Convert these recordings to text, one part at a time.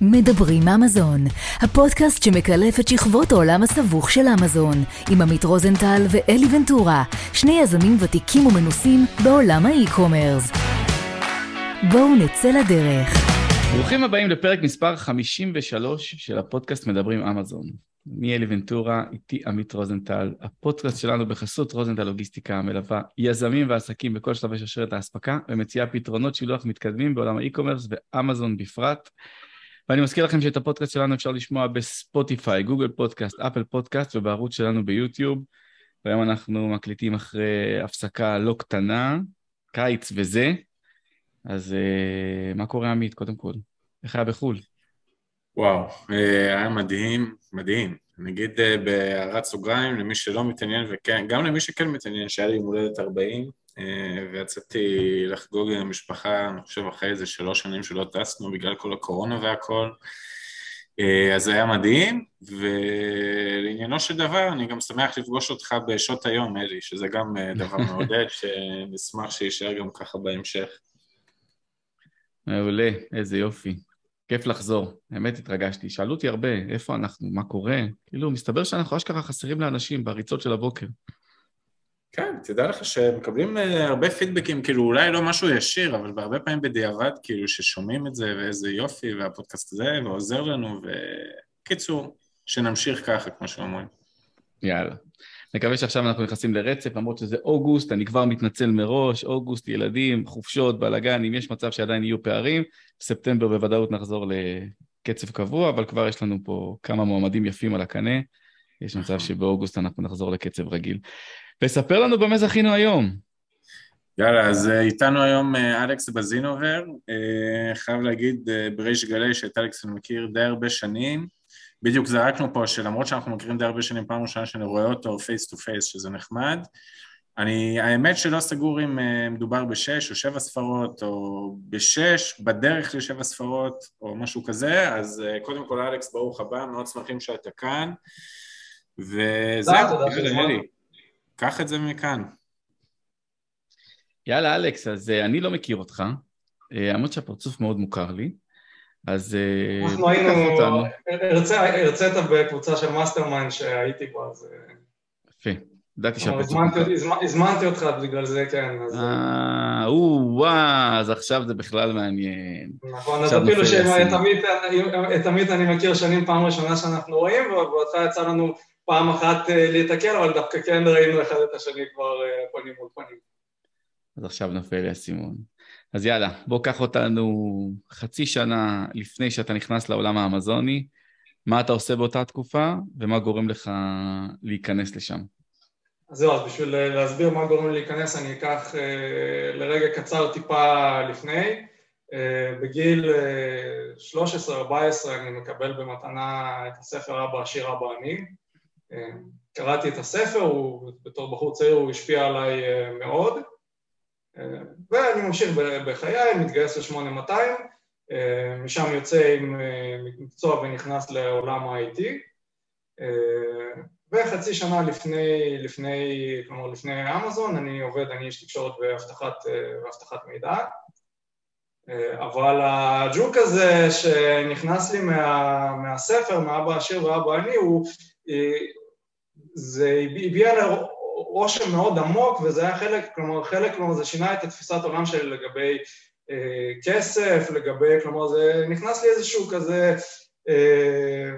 מדברים אמזון, הפודקאסט שמקלף את שכבות העולם הסבוך של אמזון, עם עמית רוזנטל ואלי ונטורה, שני יזמים ותיקים ומנוסים בעולם האי-קומרס. בואו נצא לדרך. ברוכים הבאים לפרק מספר 53 של הפודקאסט מדברים אמזון. אני אלי ונטורה, איתי עמית רוזנטל. הפודקאסט שלנו בחסות רוזנטל לוגיסטיקה מלווה יזמים ועסקים בכל שלבי שרשרת האספקה ומציעה פתרונות שילוח מתקדמים בעולם ה e-commerce ואמזון בפרט. ואני מזכיר לכם שאת הפודקאסט שלנו אפשר לשמוע בספוטיפיי, גוגל פודקאסט, אפל פודקאסט ובערוץ שלנו ביוטיוב. והיום אנחנו מקליטים אחרי הפסקה לא קטנה, קיץ וזה. אז uh, מה קורה עמית, קודם כל? איך היה בחו"ל? וואו, אה, היה מדהים, מדהים. נגיד אה, בהערת סוגריים, למי שלא מתעניין, וכן, גם למי שכן מתעניין, שהיה לי יום הולדת 40, אה, ויצאתי לחגוג עם המשפחה, אני חושב אחרי איזה שלוש שנים שלא טסנו בגלל כל הקורונה והכל. אז זה היה מדהים, ולעניינו של דבר, אני גם שמח לפגוש אותך בשעות היום, אלי, שזה גם דבר מעודד, שנשמח שיישאר גם ככה בהמשך. מעולה, איזה יופי. כיף לחזור, באמת התרגשתי. שאלו אותי הרבה, איפה אנחנו, מה קורה? כאילו, מסתבר שאנחנו אשכרה חסרים לאנשים בריצות של הבוקר. כן, תדע לך שמקבלים uh, הרבה פידבקים, כאילו אולי לא משהו ישיר, אבל הרבה פעמים בדיעבד, כאילו ששומעים את זה, ואיזה יופי, והפודקאסט הזה, ועוזר לנו, וקיצור, שנמשיך ככה, כמו שאומרים. יאללה. נקווה שעכשיו אנחנו נכנסים לרצף, למרות שזה אוגוסט, אני כבר מתנצל מראש, אוגוסט, ילדים, חופשות, בלאגן, אם יש מצב שעדיין יהיו פערים, ספטמבר בוודאות נחזור לקצב קבוע, אבל כבר יש לנו פה כמה מועמדים יפים על הקנה, יש מצב נכון. שבאוגוסט אנחנו נחזור לקצב רגיל. וספר לנו במה זכינו היום. יאללה, אז אה, איתנו היום אה, אלכס בזינובר, אה, חייב להגיד בריש גלי שאת אלכס אני מכיר די הרבה שנים, בדיוק זרקנו פה שלמרות שאנחנו מכירים די הרבה שנים, פעם ראשונה שאני רואה אותו face to face, שזה נחמד. אני, האמת שלא סגור אם מדובר בשש או שבע ספרות, או בשש, בדרך לשבע ספרות, או משהו כזה, אז קודם כל אלכס, ברוך הבא, מאוד שמחים שאתה כאן. וזהו, יאללה, אלי, קח את זה מכאן. יאללה, אלכס, אז uh, אני לא מכיר אותך, למרות שהפרצוף מאוד מוכר לי. אז אה, אנחנו היינו, הרצית בקבוצה של mastermind שהייתי בו, אז... אה, יפה, ידעתי שהפרצוף... הזמנתי אותך בגלל זה, כן. אה, או-אה, אז עכשיו זה בכלל מעניין. נכון, אז אפילו שאת עמית אני מכיר שנים פעם ראשונה שאנחנו רואים, ואותך יצא לנו פעם אחת להתקל, אבל דווקא כן ראינו אחד את השני כבר פנים מול פנים. אז עכשיו נופל לי הסימון. אז יאללה, בוא קח אותנו חצי שנה לפני שאתה נכנס לעולם האמזוני, מה אתה עושה באותה תקופה ומה גורם לך להיכנס לשם. אז זהו, אז בשביל להסביר מה גורם לי להיכנס, אני אקח אה, לרגע קצר טיפה לפני. אה, בגיל אה, 13-14 אני מקבל במתנה את הספר אבא עשיר אבא עני. אה, קראתי את הספר, הוא, בתור בחור צעיר הוא השפיע עליי אה, מאוד. ואני ממשיך בחיי, מתגייס ל-8200, משם יוצא עם אה, מקצוע ונכנס לעולם ה-IT, וחצי שנה לפני, לפני, כלומר לפני אמזון, אני עובד, אני איש תקשורת ואבטחת, אה, מידע, אבל הג'וק הזה שנכנס לי מה, מהספר, מאבא עשיר ואבא אני, הוא, אה, זה הביע רושם מאוד עמוק, וזה היה חלק, כלומר, חלק, כלומר, זה שינה את התפיסת עולם של לגבי אה, כסף, לגבי, כלומר, זה נכנס לי איזשהו כזה אה,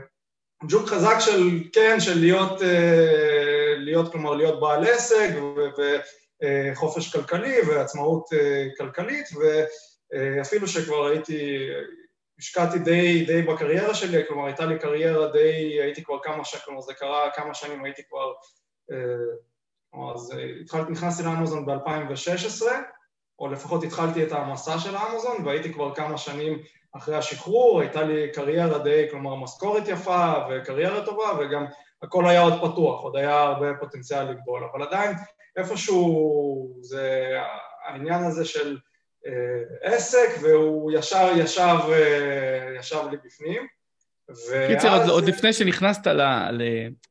ג'וק חזק של, כן, של להיות, אה, להיות, כלומר, להיות בעל עסק, וחופש אה, כלכלי ועצמאות אה, כלכלית, ואפילו שכבר הייתי, השקעתי די, די בקריירה שלי, כלומר, הייתה לי קריירה די, הייתי כבר כמה שנים, כלומר, זה קרה כמה שנים, הייתי כבר... אה, אז אה, התחלתי, נכנסתי לאמזון ב-2016, או לפחות התחלתי את המסע של האמזון, והייתי כבר כמה שנים אחרי השחרור, הייתה לי קריירה די, כלומר משכורת יפה וקריירה טובה, וגם הכל היה עוד פתוח, עוד היה הרבה פוטנציאל לגדול, אבל עדיין איפשהו זה העניין הזה של עסק, והוא ישר ישב, אה, ישב לי בפנים. קיצר, עוד, עוד לפני שנכנסת ל, ל,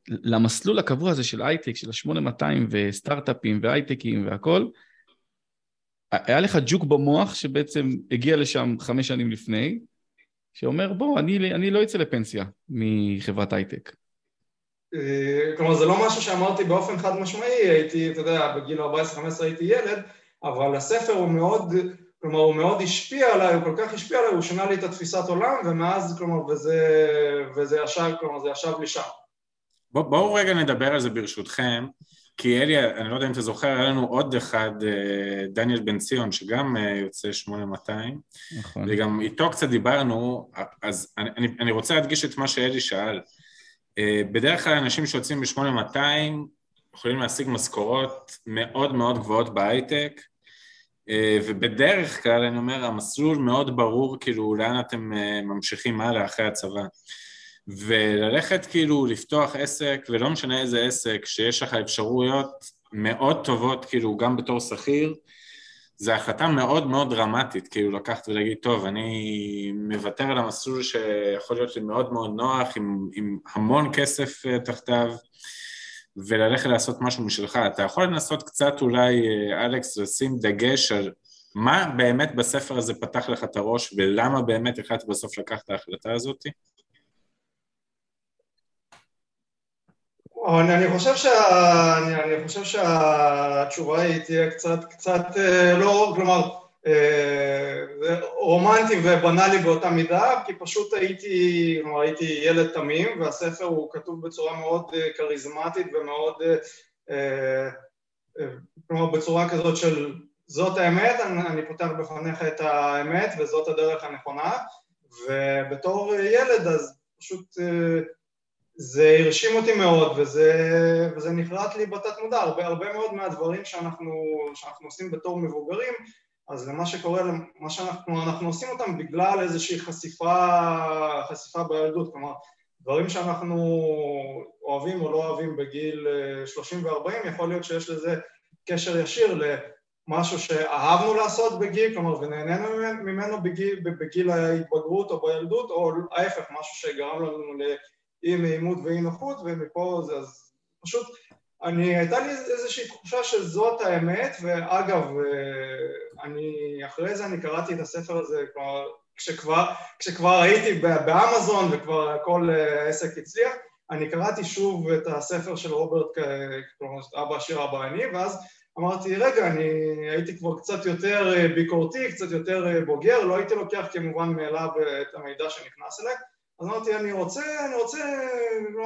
למסלול הקבוע הזה של הייטק, של ה-8200 וסטארט-אפים והייטקים והכל, היה לך ג'וק במוח שבעצם הגיע לשם חמש שנים לפני, שאומר, בוא, אני, אני לא אצא לפנסיה מחברת הייטק. אה, כלומר, זה לא משהו שאמרתי באופן חד משמעי, הייתי, אתה יודע, בגיל 14-15 הייתי ילד, אבל הספר הוא מאוד, כלומר, הוא מאוד השפיע עליי, הוא כל כך השפיע עליי, הוא שינה לי את התפיסת עולם, ומאז, כלומר, וזה, וזה ישב, כלומר, זה ישב לי שם. בוא, בואו רגע נדבר על זה ברשותכם, כי אלי, אני לא יודע אם אתה זוכר, היה לנו עוד אחד, אה, דניאל בן ציון, שגם אה, יוצא 8200, נכון. וגם איתו קצת דיברנו, אז אני, אני רוצה להדגיש את מה שאלי שאל. אה, בדרך כלל אנשים שיוצאים ב-8200 יכולים להשיג משכורות מאוד מאוד גבוהות בהייטק, ובדרך כלל, אני אומר, המסלול מאוד ברור, כאילו, לאן אתם ממשיכים הלאה אחרי הצבא. וללכת כאילו לפתוח עסק, ולא משנה איזה עסק, שיש לך אפשרויות מאוד טובות, כאילו גם בתור שכיר, זו החלטה מאוד מאוד דרמטית, כאילו לקחת ולהגיד, טוב, אני מוותר על המסלול שיכול להיות לי מאוד מאוד נוח, עם, עם המון כסף אה, תחתיו, וללכת לעשות משהו משלך. אתה יכול לנסות קצת אולי, אה, אלכס, לשים דגש על מה באמת בספר הזה פתח לך את הראש, ולמה באמת החלטת בסוף לקחת את ההחלטה הזאת? אני, חושב שה, אני, אני חושב שהתשובה היא תהיה קצת, קצת אה, לא, כלומר, רומנטי ובנאלי באותה מידה, כי פשוט הייתי, כלומר, הייתי ילד תמים, והספר הוא כתוב בצורה מאוד אה, כריזמטית ומאוד, כלומר, בצורה כזאת של זאת האמת, אני, אני פותח בפניך את האמת וזאת הדרך הנכונה, ובתור ילד אז פשוט זה הרשים אותי מאוד וזה, וזה נחרט לי בתת מודע, הרבה, הרבה מאוד מהדברים שאנחנו, שאנחנו עושים בתור מבוגרים, אז למה שקורה, מה שאנחנו אנחנו עושים אותם בגלל איזושהי חשיפה, חשיפה בילדות, כלומר דברים שאנחנו אוהבים או לא אוהבים בגיל 30 ו-40, יכול להיות שיש לזה קשר ישיר למשהו שאהבנו לעשות בגיל, כלומר ונהנינו ממנו בגיל, בגיל ההתבגרות או בילדות, או ההפך, משהו שגרם לנו אי נעימות ואי נוחות, ומפה זה אז פשוט, אני, הייתה לי איזושהי תחושה שזאת האמת, ואגב, אה, אני, אחרי זה אני קראתי את הספר הזה כבר, כשכבר, כשכבר הייתי באמזון וכבר כל אה, העסק הצליח, אני קראתי שוב את הספר של רוברט, כלומר, אבא עשיר אבא עני, ואז אמרתי, רגע, אני הייתי כבר קצת יותר אה, ביקורתי, קצת יותר בוגר, לא הייתי לוקח כמובן מאליו את המידע שנכנס אליי, אמרתי, אני רוצה, אני רוצה,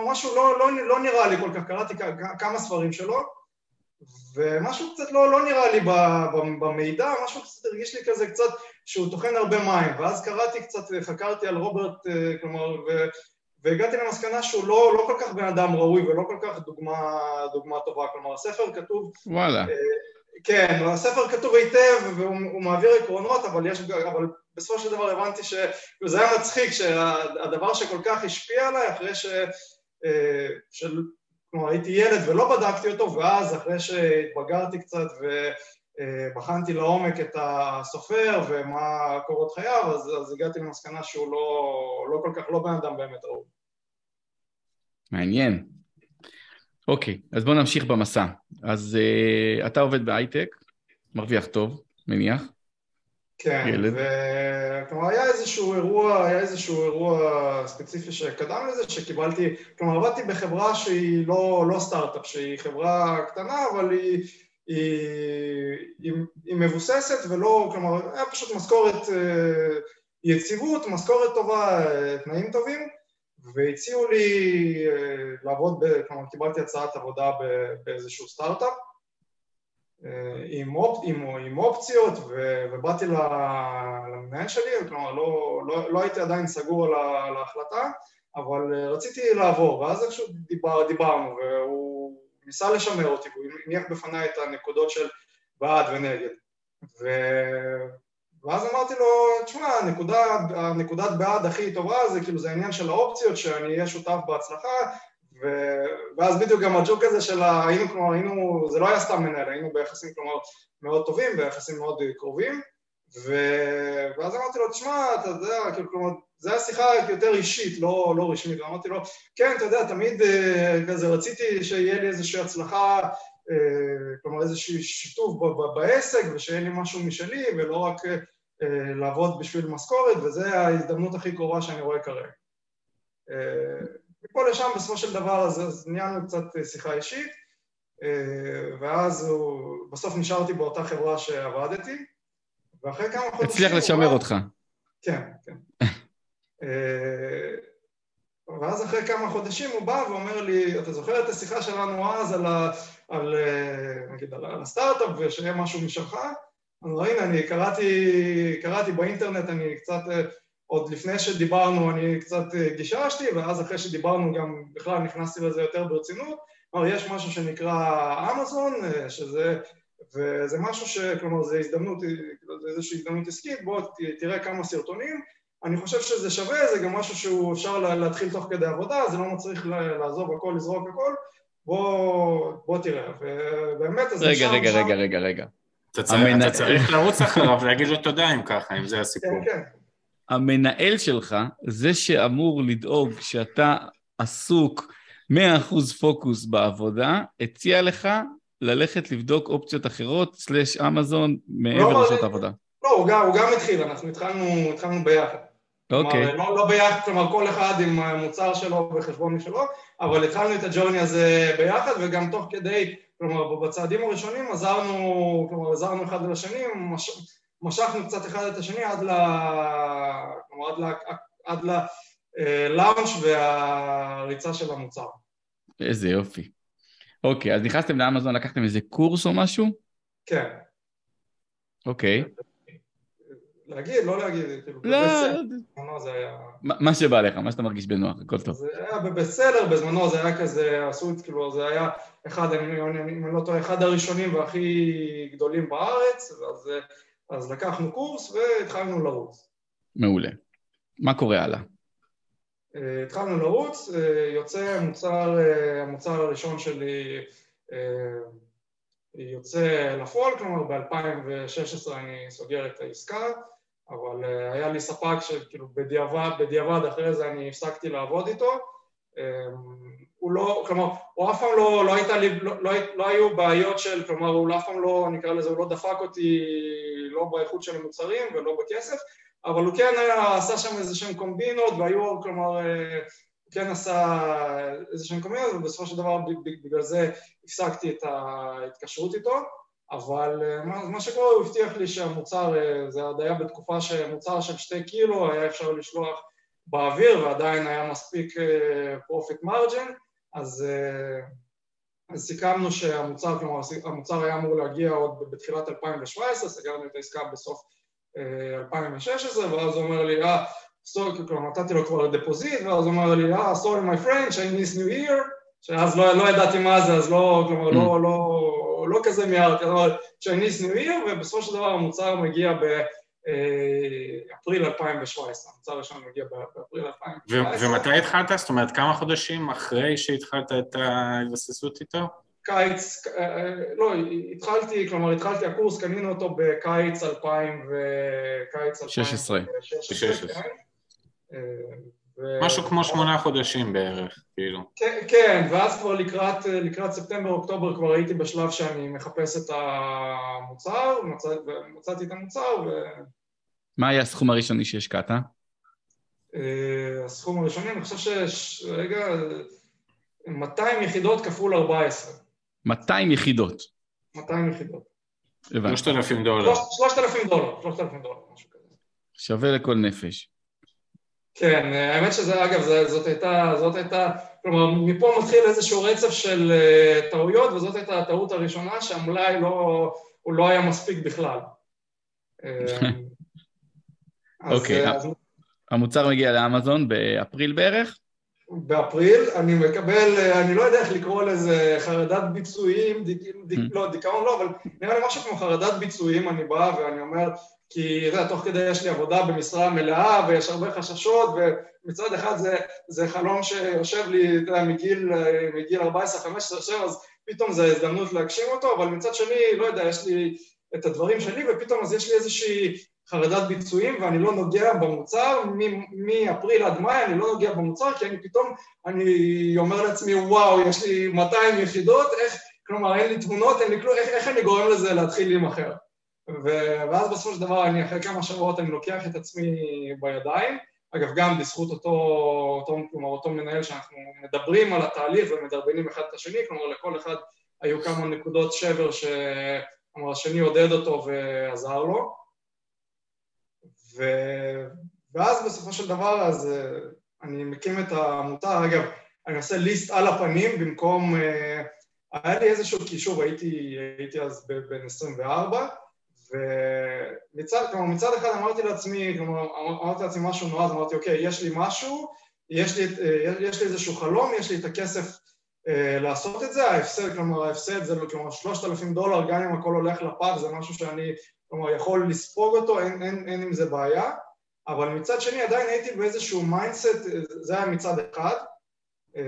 משהו לא, לא, לא נראה לי כל כך, קראתי כמה ספרים שלו, ומשהו קצת לא, לא נראה לי במידע, משהו קצת הרגיש לי כזה קצת שהוא טוחן הרבה מים, ואז קראתי קצת, חקרתי על רוברט, אה, כלומר, ו, והגעתי למסקנה שהוא לא, לא כל כך בן אדם ראוי ולא כל כך דוגמה, דוגמה טובה, כלומר, הספר כתוב... וואלה. אה, כן, הספר כתוב היטב והוא מעביר עקרונות, אבל, יש, אבל בסופו של דבר הבנתי שזה היה מצחיק שהדבר שכל כך השפיע עליי אחרי ש... אה, של, כלומר הייתי ילד ולא בדקתי אותו ואז אחרי שהתבגרתי קצת ובחנתי לעומק את הסופר ומה קורות חייו אז, אז הגעתי למסקנה שהוא לא, לא כל כך, לא בן אדם באמת ראוי. מעניין. אוקיי, אז בואו נמשיך במסע. אז uh, אתה עובד בהייטק, מרוויח טוב, מניח. כן, ילד. וכלומר היה איזשהו אירוע, היה איזשהו אירוע ספציפי שקדם לזה, שקיבלתי, כלומר עבדתי בחברה שהיא לא, לא סטארט-אפ, שהיא חברה קטנה, אבל היא, היא, היא, היא מבוססת ולא, כלומר היה פשוט משכורת אה, יציבות, משכורת טובה, אה, תנאים טובים, והציעו לי אה, לעבוד, ב, כלומר קיבלתי הצעת עבודה באיזשהו סטארט-אפ אה, עם, אופ, עם, עם אופציות ו, ובאתי למנהל שלי, כלומר לא, לא, לא הייתי עדיין סגור על, על ההחלטה, אבל אה, רציתי לעבור, ואז איכשהו דיבר, דיברנו והוא ניסה לשמר אותי, והוא הניח בפניי את הנקודות של בעד ונגד. ו... ואז אמרתי לו, תשמע, הנקודה, הנקודת בעד הכי טובה זה כאילו זה העניין של האופציות, שאני אהיה שותף בהצלחה, ו... ואז בדיוק גם הג'וק הזה של היינו, כלומר, היינו, זה לא היה סתם מנהל, היינו ביחסים כלומר מאוד טובים, ביחסים מאוד קרובים, ו... ואז אמרתי לו, תשמע, אתה יודע, כאילו, כלומר, זו הייתה שיחה יותר אישית, לא, לא רשמית, ואמרתי לו, כן, אתה יודע, תמיד אה, כזה רציתי שיהיה לי איזושהי הצלחה, כלומר איזשהו שיתוף בעסק, ושיהיה לי משהו משלי, ולא רק אה, לעבוד בשביל משכורת, וזו ההזדמנות הכי קרובה שאני רואה כרגע. אה, מפה לשם בסופו של דבר אז, אז ניהלנו קצת שיחה אישית, ואז הוא, בסוף נשארתי באותה חברה שעבדתי, ואחרי כמה חודשים... הצליח לשמר אותך. כן, כן. ואז אחרי כמה חודשים הוא בא ואומר לי, אתה זוכר את השיחה שלנו אז על, ה, על, נגיד, על, הסטארט-אפ ושיהיה משהו משלך? אז הנה, אני קראתי, קראתי באינטרנט, אני קצת, עוד לפני שדיברנו אני קצת גיששתי, ואז אחרי שדיברנו גם בכלל נכנסתי לזה יותר ברצינות. כלומר, יש משהו שנקרא אמזון, שזה, וזה משהו ש... כלומר, זה הזדמנות, זה איזושהי הזדמנות עסקית, בוא תראה כמה סרטונים. אני חושב שזה שווה, זה גם משהו שהוא אפשר להתחיל תוך כדי עבודה, זה לא מצריך לעזוב הכל, לזרוק הכל, בוא, בוא תראה, ובאמת, אז רגע, רגע, שם... רגע, רגע, רגע. אתה צריך, המנ... אתה צריך לרוץ אחריו ולהגיד לו תודה אם ככה, אם זה הסיפור. כן, כן. המנהל שלך, זה שאמור לדאוג שאתה עסוק 100% פוקוס בעבודה, הציע לך ללכת לבדוק אופציות אחרות, סלאש אמזון, מעבר לא, לשעות העבודה. לא, הוא גם, הוא גם התחיל, אנחנו התחלנו, התחלנו ביחד. אוקיי. Okay. לא, לא ביחד, כלומר כל אחד עם המוצר שלו וחשבון משלו, אבל התחלנו את הג'ורני הזה ביחד, וגם תוך כדי, כלומר בצעדים הראשונים עזרנו, כלומר עזרנו אחד לשני, מש, משכנו קצת אחד את השני עד ל... כלומר עד ל... עד ללאונץ' אה, והריצה של המוצר. איזה יופי. אוקיי, אז נכנסתם לאמזון, לקחתם איזה קורס או משהו? כן. אוקיי. להגיד, לא להגיד, כאילו, לא, בזמנו זה היה... מה שבא לך, מה שאתה מרגיש בנוח, הכל טוב. זה היה בבסלר, בזמנו זה היה כזה, עשו את, כאילו, זה היה אחד, אם אני לא טועה, אחד הראשונים והכי גדולים בארץ, אז, אז לקחנו קורס והתחלנו לרוץ. מעולה. מה קורה הלאה? אה, התחלנו לרוץ, אה, יוצא המוצר, אה, המוצר הראשון שלי יוצא לפועל, כלומר ב-2016 אני סוגר את העסקה אבל uh, היה לי ספק שכאילו בדיעבד, בדיעבד אחרי זה אני הפסקתי לעבוד איתו. um, הוא לא, כלומר, הוא אף פעם לא, לא הייתה לי, לא, לא, לא היו בעיות של, כלומר, הוא אף פעם לא, נקרא לזה, הוא לא דפק אותי לא באיכות של המוצרים ולא בכסף, אבל הוא כן היה, עשה שם איזה שהם קומבינות והיו, כלומר, uh, הוא כן עשה איזה שהם קומבינות ובסופו של דבר בגלל זה הפסקתי את ההתקשרות איתו אבל אה, מה, מה שקורה, הוא הבטיח לי שהמוצר, אה, זה עוד היה בתקופה שמוצר של שתי קילו היה אפשר לשלוח באוויר ועדיין היה מספיק profit אה, margin, אז, אז סיכמנו שהמוצר, כלומר המוצר היה אמור להגיע עוד בתחילת 2017, סגרנו את העסקה בסוף 2016, ואז הוא אומר לי, אה, כלומר נתתי לו כבר deposit, ואז הוא אומר לי, אה, sorry my friend, Chinese New Year, שאז לא, לא ידעתי מה זה, אז לא, כלומר, לא, mm. לא, לא כזה מיהר, כלומר Chinese New Year, ובסופו של דבר המוצר מגיע באפריל 2017, המוצר הראשון מגיע באפריל 2017. ומתי התחלת? זאת אומרת, כמה חודשים אחרי שהתחלת את ההתבססות איתו? קיץ, אה, לא, התחלתי, כלומר התחלתי הקורס, קנינו אותו בקיץ 2000 ו... קיץ 2016. 16. משהו כמו שמונה חודשים בערך, כאילו. כן, כן, ואז כבר לקראת, לקראת ספטמבר-אוקטובר כבר הייתי בשלב שאני מחפש את המוצר, ומצא, ומצאתי את המוצר ו... מה היה הסכום הראשוני שהשקעת? אה, הסכום הראשוני, אני חושב שיש, רגע, 200 יחידות כפול 14. 200 יחידות? 200 יחידות. הבנתי. 3,000 דולר. 3,000 דולר, 3,000 דולר, משהו כזה. שווה לכל נפש. כן, האמת שזה, אגב, זאת הייתה, זאת הייתה, כלומר, מפה מתחיל איזשהו רצף של uh, טעויות, וזאת הייתה הטעות הראשונה שהמלאי לא, הוא לא היה מספיק בכלל. אה, אוקיי, okay, אז... המוצר מגיע לאמזון באפריל בערך? באפריל, אני מקבל, אני לא יודע איך לקרוא לזה חרדת ביצועים, דיק, דיק, mm. לא, דיכאון לא, אבל נראה לי משהו כמו חרדת ביצועים, אני בא ואני אומר, כי אתה יודע, תוך כדי יש לי עבודה במשרה מלאה ויש הרבה חששות ומצד אחד זה, זה חלום שיושב לי, אתה יודע, מגיל, מגיל 14, 15, 7, אז פתאום זו הזדמנות להגשים אותו, אבל מצד שני, לא יודע, יש לי את הדברים שלי ופתאום אז יש לי איזושהי חרדת ביצועים ואני לא נוגע במוצר, מאפריל עד מאי אני לא נוגע במוצר כי אני פתאום, אני אומר לעצמי וואו, יש לי 200 יחידות, איך, כלומר אין לי תמונות, אין לי כלום, איך, איך אני גורם לזה להתחיל להימכר? ואז בסופו של דבר אני אחרי כמה שבועות אני לוקח את עצמי בידיים, אגב גם בזכות אותו, אותו, כלומר, אותו מנהל שאנחנו מדברים על התהליך ומדרבנים אחד את השני, כלומר לכל אחד היו כמה נקודות שבר שהשני עודד אותו ועזר לו ו... ואז בסופו של דבר אז אני מקים את העמותה, אגב אני עושה ליסט על הפנים במקום, היה לי איזשהו קישור, הייתי, הייתי אז בן 24 ומצד כלומר, מצד אחד אמרתי לעצמי, כלומר, אמרתי לעצמי משהו נועד, אמרתי, אוקיי, יש לי משהו, יש לי, יש לי איזשהו חלום, יש לי את הכסף אה, לעשות את זה, ההפסד, כלומר, ההפסד זה כלומר שלושת אלפים דולר, גם אם הכל הולך לפח, זה משהו שאני, כלומר, יכול לספוג אותו, אין, אין, אין עם זה בעיה, אבל מצד שני עדיין הייתי באיזשהו mindset, זה היה מצד אחד, אה,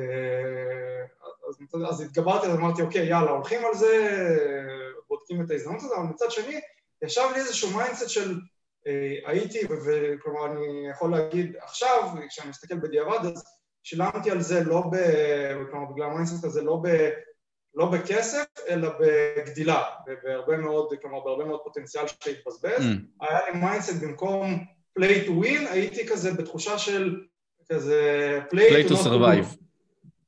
אז, אז התגברתי, אז אמרתי, אוקיי, יאללה, הולכים על זה, בודקים את ההזדמנות הזאת, אבל מצד שני, ישב לי איזשהו mindset של אה, הייתי, וכלומר אני יכול להגיד עכשיו, כשאני מסתכל בדיעבד, אז שילמתי על זה לא ב... כלומר בגלל ה mindset הזה לא, ב, לא בכסף, אלא בגדילה, בהרבה מאוד, כלומר בהרבה מאוד פוטנציאל שהתבזבז. Mm. היה לי mindset במקום play to win, הייתי כזה בתחושה של כזה play, play to, to survive. To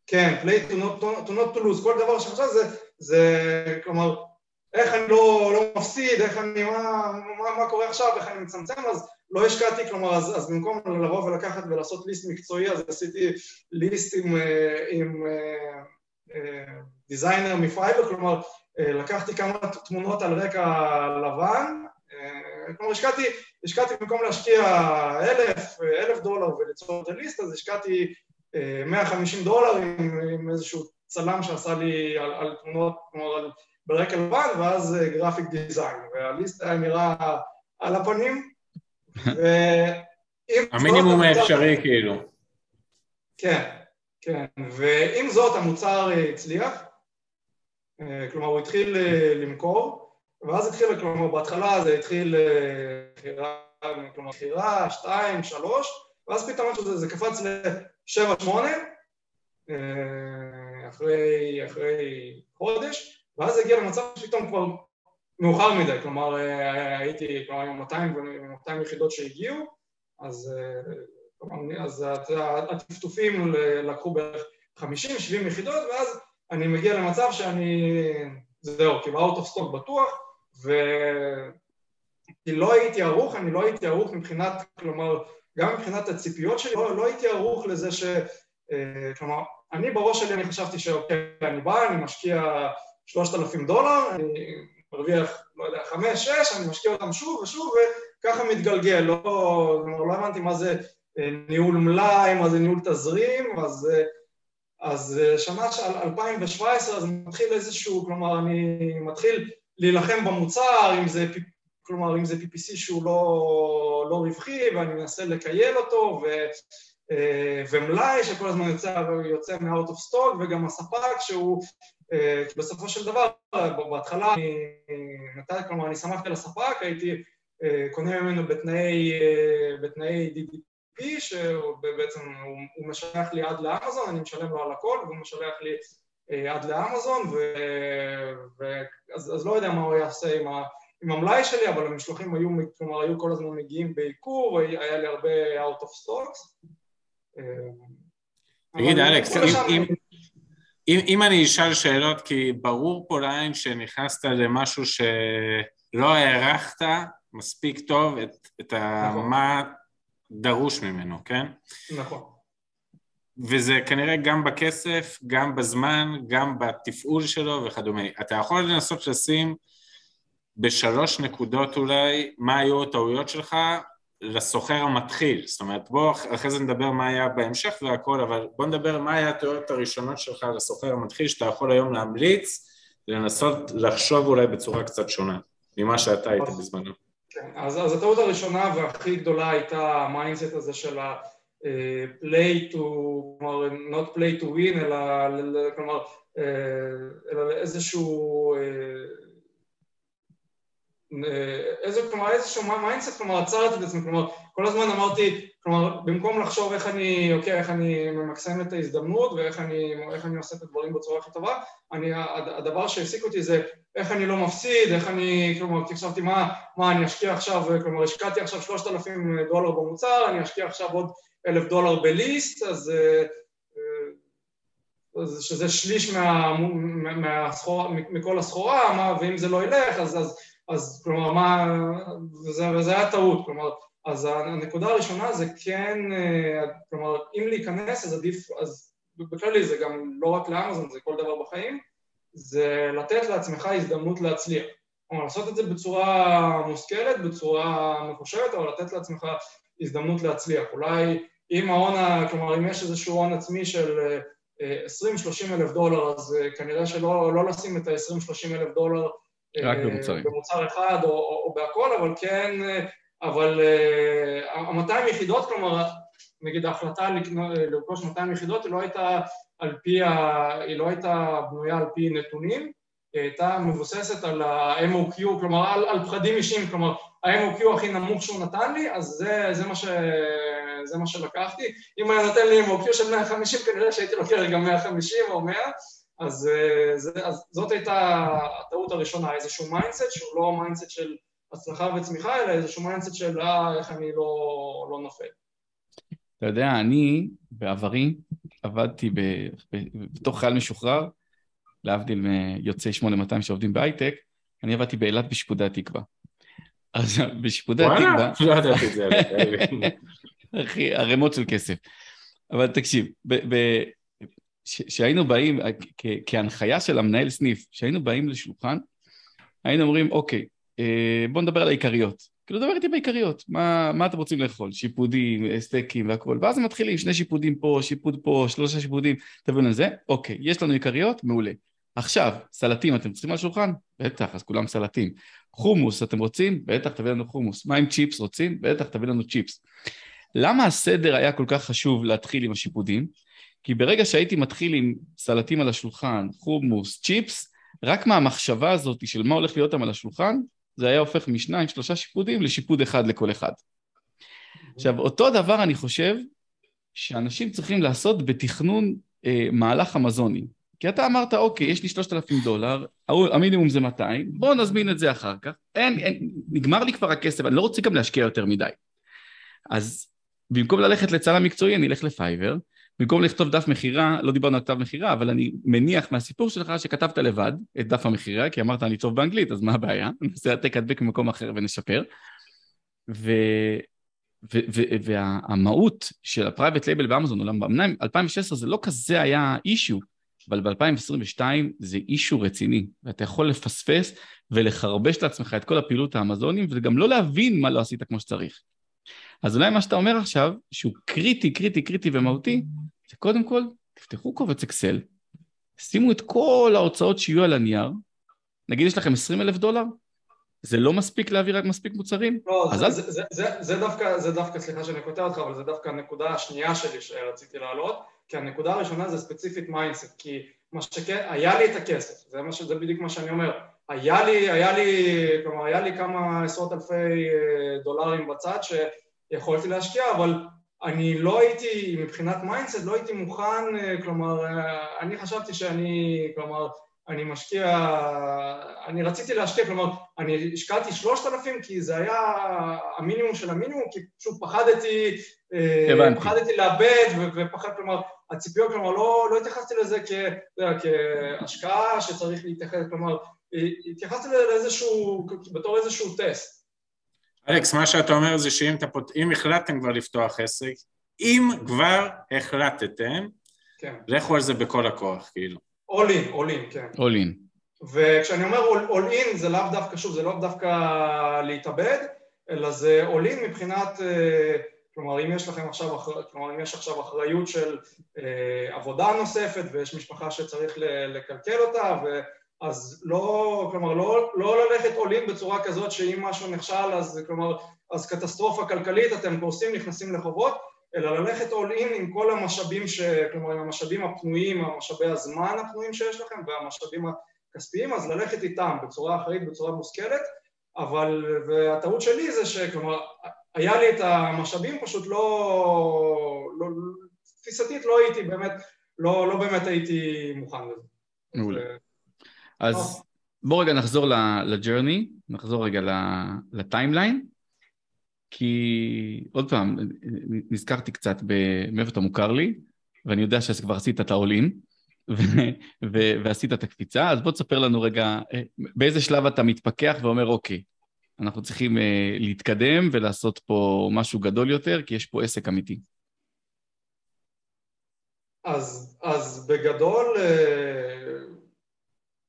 כן, play to not to, to, not to lose, כל דבר שעכשיו זה, זה כלומר איך אני לא, לא מפסיד, איך אני, מה, מה, מה קורה עכשיו, איך אני מצמצם, אז לא השקעתי, כלומר, אז, אז במקום לבוא ולקחת ולעשות ליסט מקצועי, אז עשיתי ליסט עם, אה, עם אה, אה, דיזיינר מפייבר, כלומר, לקחתי כמה תמונות על רקע לבן, כלומר, השקעתי, השקעתי במקום להשקיע אלף, אלף דולר וליצור את הליסט, אז השקעתי 150 דולר עם, עם איזשהו צלם שעשה לי על, על תמונות, כלומר, על ברקע לבן, ואז גרפיק דיזיין, והליסט היה נראה על הפנים, המינימום האפשרי כאילו. כן, כן, ועם זאת המוצר הצליח, כלומר הוא התחיל למכור, ואז התחיל, כלומר בהתחלה זה התחיל כלומר מכירה, שתיים, שלוש, ואז פתאום זה, זה קפץ לשבע, שמונה, אחרי, אחרי חודש, ואז הגיע למצב שפתאום כבר מאוחר מדי, כלומר הייתי כבר עם 200, 200 יחידות שהגיעו, אז, אז הטפטופים לקחו בערך 50-70 יחידות, ואז אני מגיע למצב שאני, זהו, כאילו out of stock בטוח, ו... כי לא הייתי ערוך, אני לא הייתי ערוך מבחינת, כלומר, גם מבחינת הציפיות שלי, לא, לא הייתי ערוך לזה ש... כלומר, אני בראש שלי אני חשבתי שאוקיי, אני בא, אני משקיע שלושת אלפים דולר, אני מרוויח, לא יודע, חמש, שש, אני משקיע אותם שוב ושוב, וככה מתגלגל, לא, לא הבנתי מה זה אה, ניהול מלאי, מה זה ניהול תזרים, אז, אה, אז אה, שנה של 2017, אז מתחיל איזשהו, כלומר, אני מתחיל להילחם במוצר, אם זה, כלומר, אם זה PPC שהוא לא, לא רווחי, ואני מנסה לקייל אותו, ו... ומלאי שכל הזמן יוצא, יוצא מ-out of stock, וגם הספק שהוא בסופו של דבר, בהתחלה אני נתתי, כלומר אני שמחתי על הספק, הייתי אה, קונה ממנו בתנאי, אה, בתנאי DDP, שבעצם הוא, הוא משלח לי עד לאמזון, אני משלם לו על הכל, והוא משלח לי עד לאמזון, ו, ו, אז, אז לא יודע מה הוא יעשה עם, ה, עם המלאי שלי, אבל המשלוחים היו, כלומר היו כל הזמן מגיעים בעיקור, היה לי הרבה out of stocks. תגיד אלכס, אם... אם, אם אני אשאל שאלות, כי ברור פה לעין שנכנסת למשהו שלא הערכת מספיק טוב את, את נכון. מה דרוש ממנו, כן? נכון. וזה כנראה גם בכסף, גם בזמן, גם בתפעול שלו וכדומה. אתה יכול לנסות לשים בשלוש נקודות אולי מה היו הטעויות שלך לסוחר המתחיל, זאת אומרת בוא אחרי זה נדבר מה היה בהמשך והכל, אבל בוא נדבר מה היה הטעויות הראשונות שלך לסוחר המתחיל שאתה יכול היום להמליץ, לנסות לחשוב אולי בצורה קצת שונה ממה שאתה היית בזמנו. כן, אז, אז הטעות הראשונה והכי גדולה הייתה ה mindset הזה של ה-play to, כלומר not play to win, אלא כלומר, אה, אלא איזשהו איזה, כלומר, איזשהו mindset, כלומר, עצרתי את עצמי, כלומר, כל הזמן אמרתי, כלומר, במקום לחשוב איך אני, אוקיי, איך אני ממקסם את ההזדמנות ואיך אני, אני עושה את הדברים בצורה הכי טובה, אני, הדבר שהעסיק אותי זה איך אני לא מפסיד, איך אני, כלומר, חשבתי מה, מה אני אשקיע עכשיו, כלומר, השקעתי עכשיו 3,000 דולר במוצר, אני אשקיע עכשיו עוד אלף דולר בליסט, אז שזה שליש מה, מהסחורה, מכל הסחורה, מה, ואם זה לא ילך, אז, אז, אז כלומר, מה, וזה, וזה היה טעות, כלומר, אז הנקודה הראשונה זה כן, כלומר, אם להיכנס, אז עדיף, אז בכללי זה גם לא רק לאמזון, זה כל דבר בחיים, זה לתת לעצמך הזדמנות להצליח. כלומר, לעשות את זה בצורה מושכלת, בצורה מחושבת, אבל לתת לעצמך הזדמנות להצליח. אולי אם ההון, כלומר, אם יש איזשהו הון עצמי של 20-30 אלף דולר, אז אה, כנראה שלא לא לשים את ה-20-30 אלף דולר רק אה, במוצרים. במוצר אחד או, או, או בהכל, אבל כן, אה, אבל ה-200 יחידות, כלומר, נגיד ההחלטה לרכוש 200 יחידות היא לא הייתה על פי, ה... היא לא הייתה בנויה על פי נתונים, היא הייתה מבוססת על ה-MOQ, כלומר על, על פחדים אישיים, כלומר ה-MOQ הכי נמוך שהוא נתן לי, אז זה, זה, מה, ש... זה מה שלקחתי. אם היה נותן לי MOQ של 150, כנראה שהייתי לוקח גם 150 או 100, אז, זה, אז זאת הייתה הטעות הראשונה, איזשהו mindset שהוא לא mindset של הצלחה וצמיחה, אלא איזשהו mindset של אה, איך אני לא, לא נופל. אתה יודע, אני בעברי עבדתי ב, ב, בתור חייל משוחרר, להבדיל מיוצאי 8200 שעובדים בהייטק, אני עבדתי באילת בשפודי התקווה. אז בשפודי התקווה... וואלה, לא ידעתי את זה. אחי, ערימות של כסף. אבל תקשיב, כשהיינו באים, כהנחיה של המנהל סניף, כשהיינו באים לשולחן, היינו אומרים, אוקיי, אה, בואו נדבר על העיקריות. כאילו, דבר איתי בעיקריות, מה, מה אתם רוצים לאכול? שיפודים, סטייקים והכול. ואז מתחילים, שני שיפודים פה, שיפוד פה, שלושה שיפודים, תביא לנו זה, אוקיי, יש לנו עיקריות, מעולה. עכשיו, סלטים אתם צריכים על השולחן? בטח, אז כולם סלטים. חומוס אתם רוצים? בטח, תביא לנו חומוס. מה עם צ'יפס רוצים? בטח, תביא לנו צ'יפס. למה הסדר היה כל כך חשוב להתחיל עם השיפודים? כי ברגע שהייתי מתחיל עם סלטים על השולחן, חומוס, צ'יפס, רק מהמחשבה הזאת של מה הולך להיות שם על השולחן, זה היה הופך משניים, שלושה שיפודים לשיפוד אחד לכל אחד. עכשיו, אותו דבר אני חושב שאנשים צריכים לעשות בתכנון אה, מהלך האמזוני. כי אתה אמרת, אוקיי, יש לי 3,000 דולר, המינימום זה 200, בואו נזמין את זה אחר כך. אין, אין, נגמר לי כבר הכסף, אני לא רוצה גם להשקיע יותר מדי. אז במקום ללכת לצלם מקצועי, אני אלך ל Fiverr. במקום לכתוב דף מכירה, לא דיברנו על דף מכירה, אבל אני מניח מהסיפור שלך שכתבת לבד את דף המכירה, כי אמרת אני טוב באנגלית, אז מה הבעיה? נעשה העתק הדבק במקום אחר ונשפר. ו... ו- ו- והמהות של ה private label באמזון, אמנם 2016 זה לא כזה היה issue, אבל ב-2022 זה issue רציני, ואתה יכול לפספס ולחרבש לעצמך את כל הפעילות האמזונית, וגם לא להבין מה לא עשית כמו שצריך. אז אולי מה שאתה אומר עכשיו, שהוא קריטי, קריטי, קריטי ומהותי, קודם כל, תפתחו קובץ אקסל, שימו את כל ההוצאות שיהיו על הנייר, נגיד יש לכם 20 אלף דולר, זה לא מספיק להביא רק מספיק מוצרים? לא, זה, זה, זה, זה, זה, דווקא, זה דווקא, סליחה שאני קוטע אותך, אבל זה דווקא הנקודה השנייה שלי שרציתי להעלות, כי הנקודה הראשונה זה ספציפית mindset, כי מה שכן, היה לי את הכסף, זה, מה, זה בדיוק מה שאני אומר, היה לי, היה לי, כלומר, היה לי כמה עשרות אלפי אה, דולרים בצד שיכולתי להשקיע, אבל אני לא הייתי, מבחינת mindset, לא הייתי מוכן, אה, כלומר, אה, אני חשבתי שאני, כלומר, אני משקיע, אני רציתי להשקיע, כלומר, אני השקעתי שלושת אלפים כי זה היה המינימום של המינימום, כי פשוט פחדתי, הבנתי. פחדתי לאבד ופחד, כלומר, הציפיות, כלומר, לא, לא התייחסתי לזה כ, כהשקעה שצריך להתייחס, כלומר, התייחסתי לאיזשהו, בתור איזשהו טסט. אלכס, מה שאתה אומר זה שאם פות... החלטתם כבר לפתוח עסק, אם כבר החלטתם, כן. לכו על זה בכל הכוח, כאילו. all in, all in, כן. all in. וכשאני אומר all, all in זה לאו דווקא, שוב, זה לא דווקא להתאבד, אלא זה all in מבחינת, אה, כלומר אם יש לכם עכשיו, כלומר אם יש עכשיו אחריות של אה, עבודה נוספת ויש משפחה שצריך לקלקל אותה ו... אז לא, כלומר, לא, לא ללכת עולים בצורה כזאת שאם משהו נכשל אז, כלומר, אז קטסטרופה כלכלית, אתם קורסים, נכנסים לחובות, אלא ללכת in עם כל המשאבים, ש... כלומר, עם המשאבים הפנויים, המשאבי הזמן הפנויים שיש לכם והמשאבים הכספיים, אז ללכת איתם בצורה אחראית, בצורה מושכלת, אבל, והטעות שלי זה שכלומר, היה לי את המשאבים, פשוט לא, לא תפיסתית לא הייתי באמת, לא, לא באמת הייתי מוכן לזה. מעולה. אז בוא רגע נחזור ל journey, נחזור רגע ל timeline, כי עוד פעם, נזכרתי קצת מאיפה אתה מוכר לי, ואני יודע שכבר עשית את העולים, ועשית את הקפיצה, אז בוא תספר לנו רגע אה, באיזה שלב אתה מתפכח ואומר, אוקיי, אנחנו צריכים אה, להתקדם ולעשות פה משהו גדול יותר, כי יש פה עסק אמיתי. אז, אז בגדול, אה,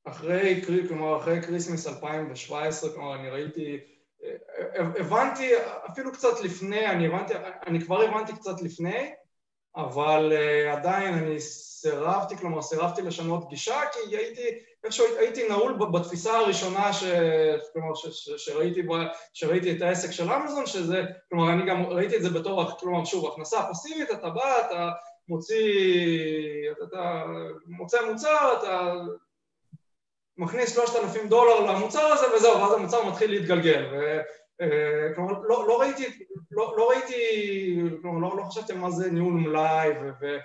אחרי, כלומר, אחרי כריסמס 2017, כלומר, אני ראיתי, הבנתי אפילו קצת לפני, אני הבנתי, אני כבר הבנתי קצת לפני, אבל אה, עדיין אני סירבתי, כלומר סירבתי לשנות גישה כי הייתי, איכשהו הייתי נעול בתפיסה הראשונה ש, כלומר, ש, ש, שראיתי, ב, שראיתי את העסק של אמזון, שזה, כלומר אני גם ראיתי את זה בתור, כלומר שוב, הכנסה פסיבית, אתה בא, אתה מוציא, אתה, אתה מוצא מוצר, אתה מכניס 3,000 דולר למוצר הזה וזהו, ואז המוצר מתחיל להתגלגל. ו, אה, כלומר, לא, לא ראיתי, לא, לא ראיתי, כלומר, לא, לא חשבתי מה זה ניהול מלאי, ו, ו,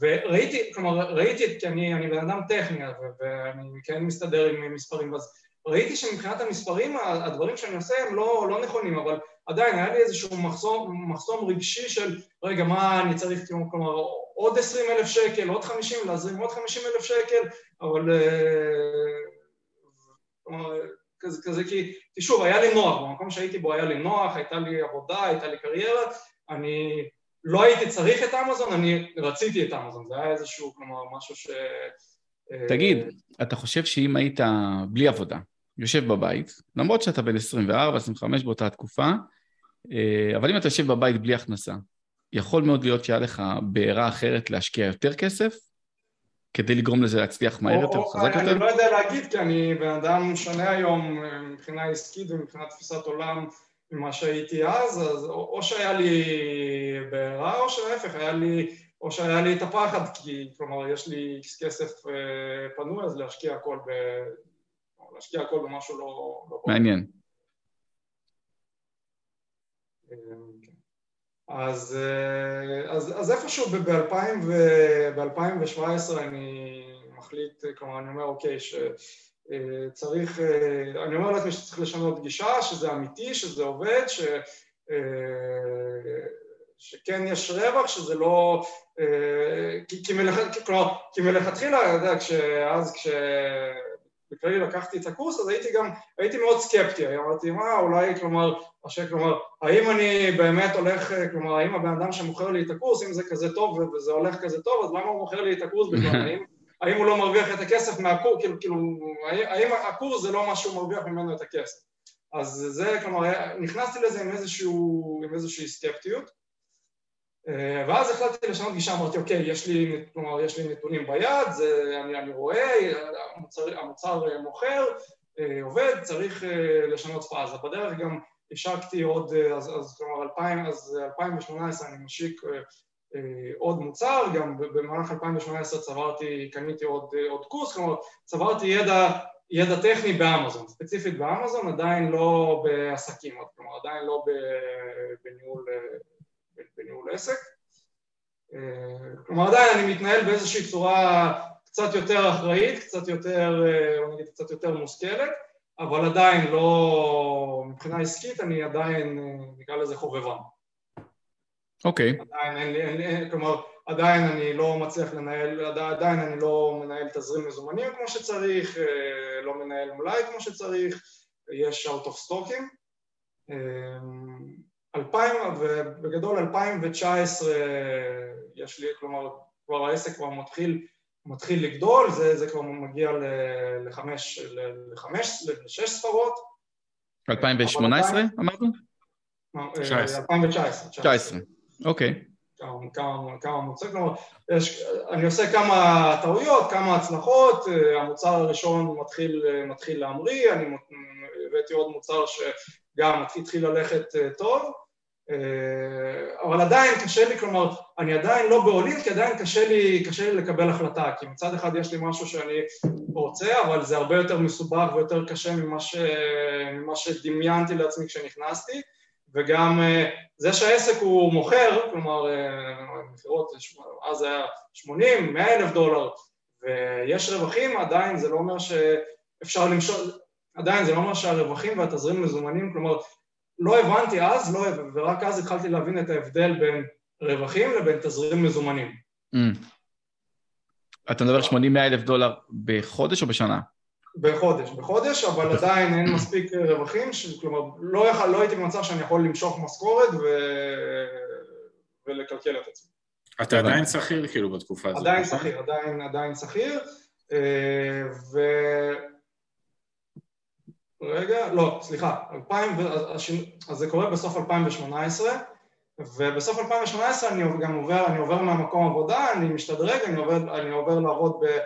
וראיתי, כלומר, ראיתי, כי אני, אני בן אדם טכני, ו, ואני כן מסתדר עם מספרים, אז ראיתי שמבחינת המספרים, הדברים שאני עושה הם לא, לא נכונים, אבל עדיין היה לי איזשהו מחסום, מחסום רגשי של, רגע, מה אני צריך, כלומר, עוד עשרים אלף שקל, עוד חמישים, להזרים עוד חמישים אלף שקל, אבל... אה, כלומר, כזה, כזה כי, כי שוב, היה לי נוח, במקום שהייתי בו היה לי נוח, הייתה לי עבודה, הייתה לי קריירה, אני לא הייתי צריך את אמזון, אני רציתי את אמזון, זה היה איזשהו, כלומר, משהו ש... אה, תגיד, אתה חושב שאם היית בלי עבודה, יושב בבית, למרות שאתה בן 24, 25 באותה תקופה, אה, אבל אם אתה יושב בבית בלי הכנסה, יכול מאוד להיות שהיה לך בעירה אחרת להשקיע יותר כסף, כדי לגרום לזה להצליח מהר יותר, חזק יותר? אני לא יודע להגיד, כי אני בן אדם שונה היום אה, מבחינה עסקית ומבחינת תפיסת עולם ממה שהייתי אז, אז או שהיה לי בעירה, או שלהפך, היה לי, או שהיה לי את הפחד, כי כלומר יש לי כסף אה, פנוי, אז להשקיע הכל ב... להשקיע הכל במשהו לא... לא מעניין. אה, כן. אז, אה, אז, אז איפשהו ב-2017 אני מחליט, כלומר אני אומר אוקיי שצריך, אה, אני אומר לעצמי שצריך לשנות גישה, שזה אמיתי, שזה עובד, ש, שכן יש רווח, שזה לא, כי, כי, מלכ, כלומר, כי מלכתחילה, אתה יודע, כשאז כש... בכללי לקחתי את הקורס, אז הייתי גם, הייתי מאוד סקפטי, אמרתי, מה, אולי, כלומר, השק, כלומר, האם אני באמת הולך, כלומר, האם הבן אדם שמוכר לי את הקורס, אם זה כזה טוב וזה הולך כזה טוב, אז למה הוא מוכר לי את הקורס בכלל? האם, האם הוא לא מרוויח את הכסף מהקורס, כאילו, כאילו, האם הקורס זה לא מה שהוא מרוויח ממנו את הכסף? אז זה, כלומר, נכנסתי לזה עם, איזשהו, עם איזושהי סקפטיות, ואז החלטתי לשנות גישה, אמרתי, אוקיי, יש לי, כלומר, יש לי נתונים ביד, זה, אני, אני רואה, המוצר, המוצר מוכר, אה, עובד, צריך אה, לשנות פאזה. בדרך גם השקתי עוד, אז, אז כלומר, 2000, אז 2018 אני משיק עוד מוצר, גם במהלך 2018 צברתי, קניתי עוד, עוד קורס, כלומר, צברתי ידע, ידע טכני באמזון, ספציפית באמזון, עדיין לא בעסקים, כלומר, עדיין לא בניהול בניהול עסק. אה, כלומר עדיין אני מתנהל באיזושהי צורה קצת יותר אחראית, קצת יותר, אה, נגיד קצת יותר מושכלת, אבל עדיין לא, מבחינה עסקית אני עדיין, אה, נקרא לזה חובבן. אוקיי. Okay. עדיין אין לי, אין, אין, כלומר עדיין אני לא מצליח לנהל, עדיין אני לא מנהל תזרים מזומנים כמו שצריך, לא מנהל מלאי כמו שצריך, יש out of stocking. 2000, ובגדול 2019 יש לי, כלומר, כבר העסק כבר מתחיל, מתחיל לגדול, זה, זה כבר מגיע לחמש, לחמש, לשש ספרות. 2018 אמרנו? 2019. 19, אוקיי. כמה, כמה מוצר, כלומר, יש, אני עושה כמה טעויות, כמה הצלחות, המוצר הראשון מתחיל, מתחיל להמריא, אני הבאתי עוד מוצר שגם התחיל ללכת טוב, אה, אבל עדיין קשה לי, כלומר, אני עדיין לא בעולים, כי עדיין קשה לי, קשה לי לקבל החלטה, כי מצד אחד יש לי משהו שאני רוצה, אבל זה הרבה יותר מסובך ויותר קשה ממה, ש... ממה שדמיינתי לעצמי כשנכנסתי, וגם זה שהעסק הוא מוכר, כלומר מכירות, אז היה 80, 100 אלף דולר, ויש רווחים, עדיין זה לא אומר שאפשר למשול, עדיין זה לא אומר שהרווחים והתזרים מזומנים, כלומר, לא הבנתי אז, לא, ורק אז התחלתי להבין את ההבדל בין רווחים לבין תזרים מזומנים. Mm. אתה מדבר 80-100 אלף דולר בחודש או בשנה? בחודש, בחודש, אבל עדיין אין מספיק רווחים, כלומר, לא, יכול, לא הייתי במצב שאני יכול למשוך משכורת ו... ולקלקל את עצמי. אתה עדיין שכיר כאילו בתקופה הזאת. עדיין נכון? שכיר, עדיין, עדיין שכיר, אה, ו... רגע, לא, סליחה, 2000, אז זה קורה בסוף 2018, ובסוף 2018 אני גם עובר, אני עובר מהמקום עבודה, אני משתדרג, אני עובר, אני עובר לעבוד ב,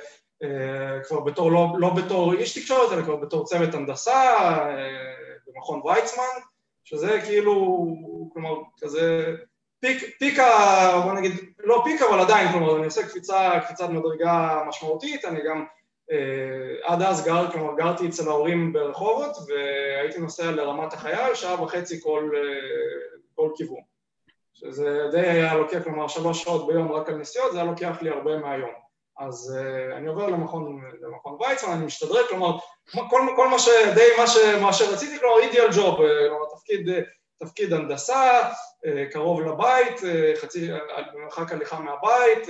אה, כבר בתור, לא, לא בתור איש תקשורת, אלא כבר בתור צוות הנדסה אה, במכון ויצמן, שזה כאילו, כלומר, כזה פיק, פיק ה... בוא נגיד, לא פיק אבל עדיין, כלומר, אני עושה קפיצה, קפיצת מדרגה משמעותית, אני גם עד אז גר, כלומר, גרתי אצל ההורים ברחובות והייתי נוסע לרמת החייל שעה וחצי כל, אה, כל כיוון. שזה די היה לוקח, כלומר, שלוש שעות ביום רק על נסיעות, זה היה לוקח לי הרבה מהיום. אז uh, אני עובר למכון, למכון ויצמן, אני משתדרג, כלומר, כל, כל מה ש... די מה, ש, מה שרציתי, כלומר, אידיאל ג'וב, כלומר, תפקיד, תפקיד הנדסה, קרוב לבית, חצי, במרחק הליכה מהבית,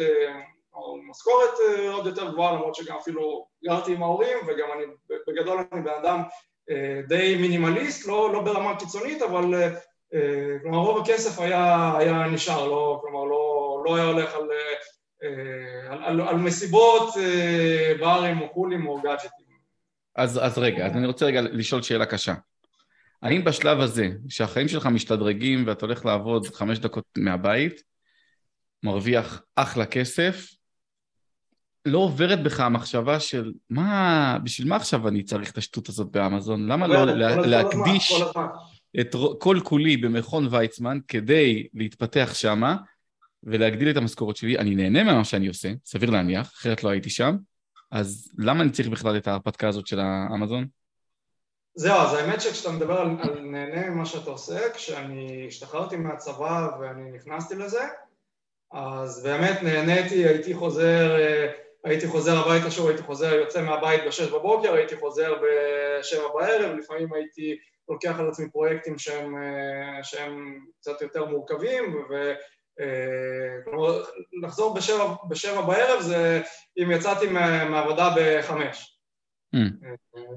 משכורת עוד יותר גבוהה, למרות שגם אפילו גרתי עם ההורים, וגם אני, בגדול אני בן אדם די מינימליסט, לא, לא ברמה קיצונית, אבל אה, כלומר רוב הכסף היה, היה נשאר, לא, כלומר לא, לא היה הולך על, אה, על, על, על מסיבות אה, ברים או קולים או גאדג'טים. אז, אז רגע, אז אני רוצה רגע לשאול שאלה קשה. האם בשלב הזה, שהחיים שלך משתדרגים ואתה הולך לעבוד חמש דקות מהבית, מרוויח אחלה כסף, לא עוברת בך המחשבה של מה, בשביל מה עכשיו אני צריך את השטות הזאת באמזון? למה לא להקדיש... את כל כולי במכון ויצמן כדי להתפתח שמה ולהגדיל את המשכורת שלי. אני נהנה ממה שאני עושה, סביר להניח, אחרת לא הייתי שם. אז למה אני צריך בכלל את ההרפתקה הזאת של האמזון? זהו, אז האמת שכשאתה מדבר על, על נהנה ממה שאתה עושה, כשאני השתחררתי מהצבא ואני נכנסתי לזה, אז באמת נהניתי, הייתי חוזר, הייתי חוזר הביתה שוב, הייתי חוזר, יוצא מהבית בשש בבוקר, הייתי חוזר בשבע בערב, לפעמים הייתי לוקח על עצמי פרויקטים שהם, אה, שהם קצת יותר מורכבים, וכלומר, אה, לחזור בשבע, בשבע בערב זה אם יצאתי מעבודה בחמש. Mm.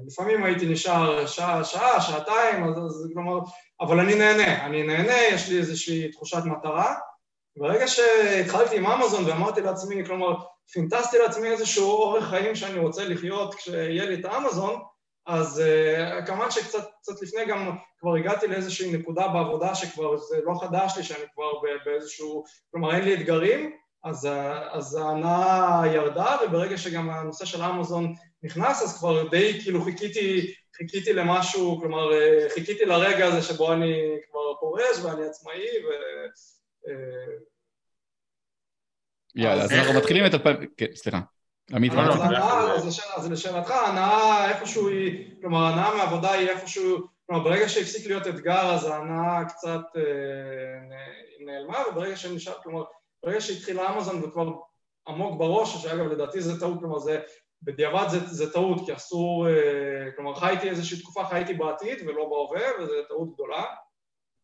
לפעמים הייתי נשאר שעה, שעה, שעתיים, אז, אז כלומר, אבל אני נהנה, אני נהנה, יש לי איזושהי תחושת מטרה. ברגע שהתחלתי עם אמזון ואמרתי לעצמי, כלומר, פינטסתי לעצמי איזשהו אורך חיים שאני רוצה לחיות כשיהיה לי את האמזון, אז uh, כמובן שקצת לפני גם כבר הגעתי לאיזושהי נקודה בעבודה שכבר זה לא חדש לי, שאני כבר באיזשהו, כלומר אין לי אתגרים, אז, אז ההנאה ירדה, וברגע שגם הנושא של אמזון נכנס, אז כבר די כאילו חיכיתי, חיכיתי למשהו, כלומר אה, חיכיתי לרגע הזה שבו אני כבר פורש ואני עצמאי, ו... אה, יאללה, אז אנחנו מתחילים את אלפיים... כן, סליחה. עמית, מה רצית? אז לשאלתך, ההנאה איפשהו היא, כלומר ההנאה מעבודה היא איפשהו, כלומר ברגע שהפסיק להיות אתגר אז ההנאה קצת אה, נעלמה וברגע שנשאר, כלומר ברגע שהתחילה אמזון וכבר עמוק בראש, שאגב לדעתי זה טעות, כלומר זה בדיעבד זה, זה טעות כי אסור, אה, כלומר חייתי איזושהי תקופה, חייתי בעתיד ולא בהווה וזו טעות גדולה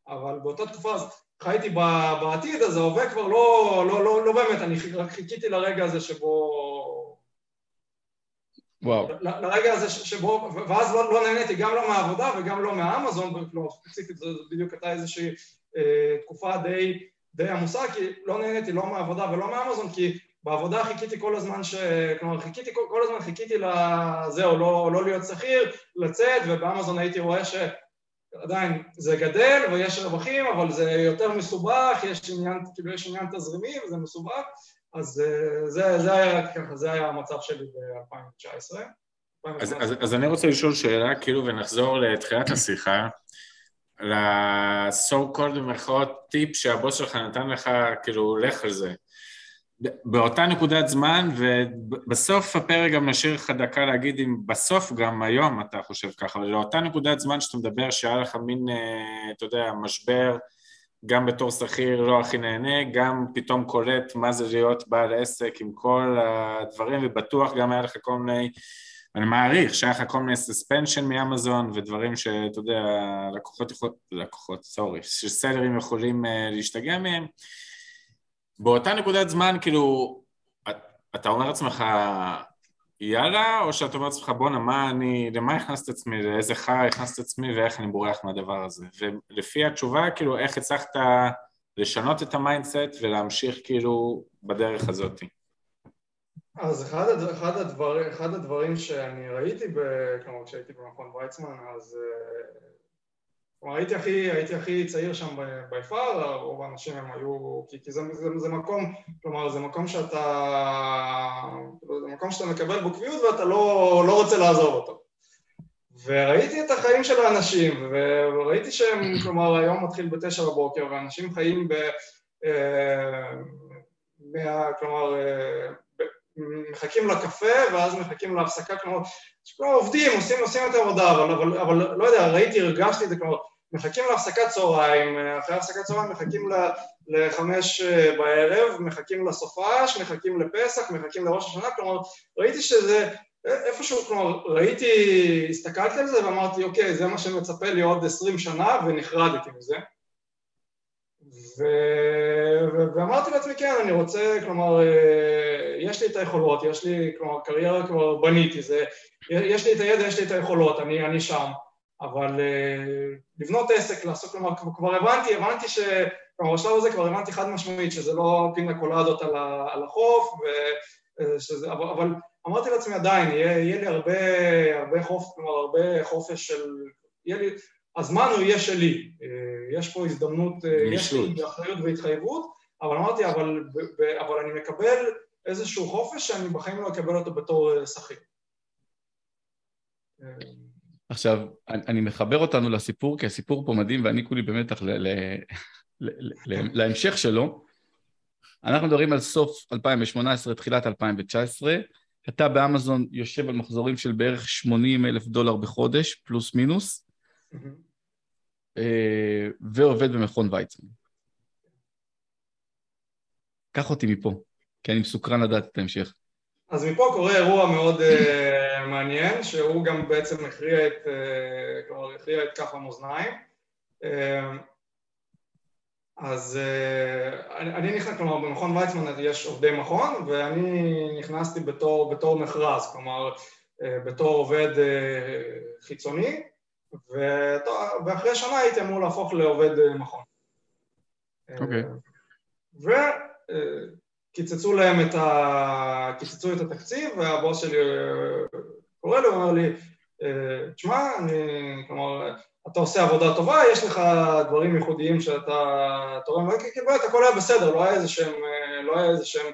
אבל באותה תקופה חייתי בעתיד אז ההווה כבר לא, לא, לא, לא באמת, אני רק חיכיתי לרגע הזה שבו וואו. לרגע הזה שבו, ואז לא, לא נהניתי גם לא מהעבודה וגם לא מהאמזון, כלומר ספציפית זו בדיוק הייתה איזושהי אה, תקופה די, די עמוסה, כי לא נהניתי לא מהעבודה ולא מהאמזון, כי בעבודה חיכיתי כל הזמן ש... כלומר חיכיתי כל, כל הזמן חיכיתי לזהו, לא, לא להיות שכיר, לצאת, ובאמזון הייתי רואה שעדיין זה גדל ויש רווחים, אבל זה יותר מסובך, יש עניין, כאילו יש עניין תזרימי וזה מסובך, אז אה, זה, זה, היה, ככה, זה היה המצב שלי ב-2019. אז, אז, אז אני רוצה לשאול שאלה, כאילו, ונחזור לתחילת השיחה, ל-so called במרכאות טיפ שהבוס שלך נתן לך, כאילו, לך על זה. באותה נקודת זמן, ובסוף הפרק גם נשאיר לך דקה להגיד אם בסוף גם היום אתה חושב ככה, אבל לאותה נקודת זמן שאתה מדבר שהיה לך מין, אה, אתה יודע, משבר, גם בתור שכיר לא הכי נהנה, גם פתאום קולט מה זה להיות בעל עסק עם כל הדברים, ובטוח גם היה לך כל מיני, אני מעריך שהיה לך כל מיני סספנשן מאמזון ודברים שאתה יודע, לקוחות, לקוחות, סורי, שסלרים יכולים אה, להשתגע מהם. באותה נקודת זמן, כאילו, אתה אומר לעצמך, יאללה, או שאתה אומר לעצמך, בואנה, מה אני, למה הכנסת עצמי, לאיזה חרא הכנסת עצמי ואיך אני בורח מהדבר הזה. ולפי התשובה, כאילו, איך הצלחת לשנות את ה mindset ולהמשיך כאילו בדרך הזאת. אז אחד, הדבר, אחד, הדבר, אחד הדברים שאני ראיתי, ב, כלומר כשהייתי במכון ויצמן, אז כלומר הייתי הכי, הייתי הכי צעיר שם by far, רוב האנשים הם היו, כי, כי זה, זה, זה מקום, כלומר זה מקום שאתה, זה מקום שאתה מקבל בו קביעות ואתה לא, לא רוצה לעזוב אותו. וראיתי את החיים של האנשים, וראיתי שהם, כלומר היום מתחיל בתשע בבוקר, ואנשים חיים ב... אה, כלומר, אה, מחכים לקפה ואז מחכים להפסקה, כלומר, כלומר עובדים, עושים, עושים את העבודה, אבל, אבל, אבל לא יודע, ראיתי, הרגשתי את זה, כלומר, מחכים להפסקת צהריים, אחרי הפסקת צהריים מחכים לחמש אה, בערב, מחכים לסופש, מחכים לפסח, מחכים לראש השנה, כלומר ראיתי שזה איפשהו, כלומר ראיתי, הסתכלתי על זה ואמרתי אוקיי זה מה שמצפה לי עוד עשרים שנה ונחרדתי מזה. ו... ואמרתי לעצמי כן אני רוצה, כלומר אה, יש לי את היכולות, יש לי, כלומר קריירה כבר בניתי, זה, יש לי את הידע, יש לי את היכולות, אני, אני שם אבל אה, לבנות עסק, לעשות, כלומר, כבר הבנתי, הבנתי ש... כלומר, בשלב הזה כבר הבנתי חד משמעית שזה לא פינה קולדות על החוף, אה, שזה, אבל, אבל אמרתי לעצמי עדיין, יהיה, יהיה לי הרבה, הרבה חופש, כלומר, הרבה חופש של... יהיה לי... הזמן הוא יהיה שלי, אה, יש פה הזדמנות, יש לי אחריות והתחייבות, אבל אמרתי, אבל, אבל אני מקבל איזשהו חופש שאני בחיים לא אקבל אותו בתור שכיר. עכשיו, אני מחבר אותנו לסיפור, כי הסיפור פה מדהים ואני כולי במתח להמשך שלו. אנחנו מדברים על סוף 2018, תחילת 2019. אתה באמזון יושב על מחזורים של בערך 80 אלף דולר בחודש, פלוס מינוס, אה, ועובד במכון ויצמן. קח אותי מפה, כי אני מסוקרן לדעת את ההמשך. אז מפה קורה אירוע מאוד uh, מעניין, שהוא גם בעצם הכריע את, uh, כלומר הכריע את כף המאזניים. Uh, אז uh, אני, אני נכנס, כלומר במכון ויצמן יש עובדי מכון, ואני נכנסתי בתור, בתור מכרז, כלומר בתור עובד חיצוני, ואחרי שנה הייתי אמור להפוך לעובד מכון. אוקיי. Okay. קיצצו להם את ה... קיצצו את התקציב והבוס שלי אה, קורא לי ואומר לי אה, תשמע, אני, כלומר, אתה עושה עבודה טובה, יש לך דברים ייחודיים שאתה תורם, כאילו באמת הכל היה בסדר, לא היה איזה שהם, אה, לא היה איזה שהם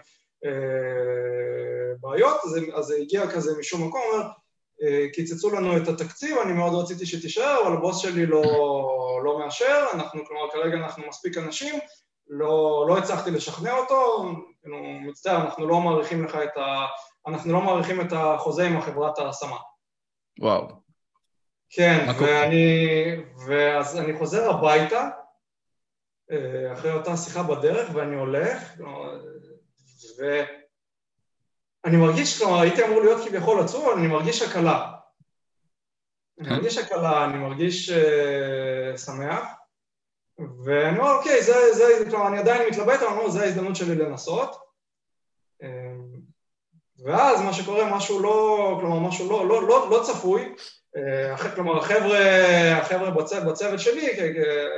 בעיות, אז, אז זה הגיע כזה משום מקום, אומר, קיצצו לנו את התקציב, אני מאוד רציתי שתישאר, אבל הבוס שלי לא, לא מאשר, אנחנו, כלומר, כרגע אנחנו מספיק אנשים, לא, לא הצלחתי לשכנע אותו, כאילו, מצטער, אנחנו לא מעריכים לך את ה... אנחנו לא מעריכים את החוזה עם החברת ההשמה. וואו. כן, ואני... ואז אני חוזר הביתה, אה, אחרי אותה שיחה בדרך, ואני הולך, ואני מרגיש, כלומר, הייתי אמור להיות כביכול עצוב, אבל אני מרגיש הקלה. אני אה? מרגיש הקלה, אני מרגיש שמח. ואני אומר, אוקיי, זה, זה, כלומר, אני עדיין מתלבט, אבל אני אומר, זה ההזדמנות שלי לנסות. אמ, ואז מה שקורה, משהו לא, כלומר, משהו לא, לא, לא, לא צפוי, אה, כלומר, החבר'ה, החבר'ה בצוות, בצוות שלי,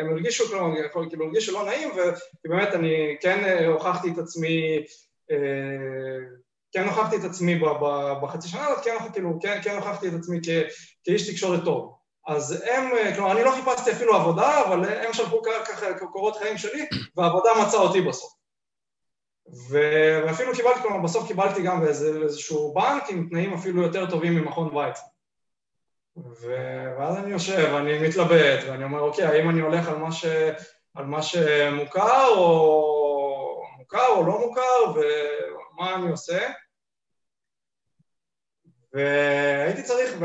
הם הרגישו, כלומר, כאילו הרגישו לא נעים, וכי באמת אני כן אה, הוכחתי את עצמי, אה, כן הוכחתי את עצמי בחצי שנה הזאת, כן, כאילו, כן, כן הוכחתי את עצמי כאיש תקשורת טוב. אז הם, כלומר, אני לא חיפשתי אפילו עבודה, אבל הם שלחו ככה קורות חיים שלי, והעבודה מצאה אותי בסוף. ואפילו קיבלתי, כלומר, בסוף קיבלתי גם באיזשהו בנק עם תנאים אפילו יותר טובים ממכון ויצמן. ואז אני יושב, אני מתלבט, ואני אומר, אוקיי, האם אני הולך על מה, ש... על מה שמוכר או מוכר, או לא מוכר ומה אני עושה. והייתי צריך,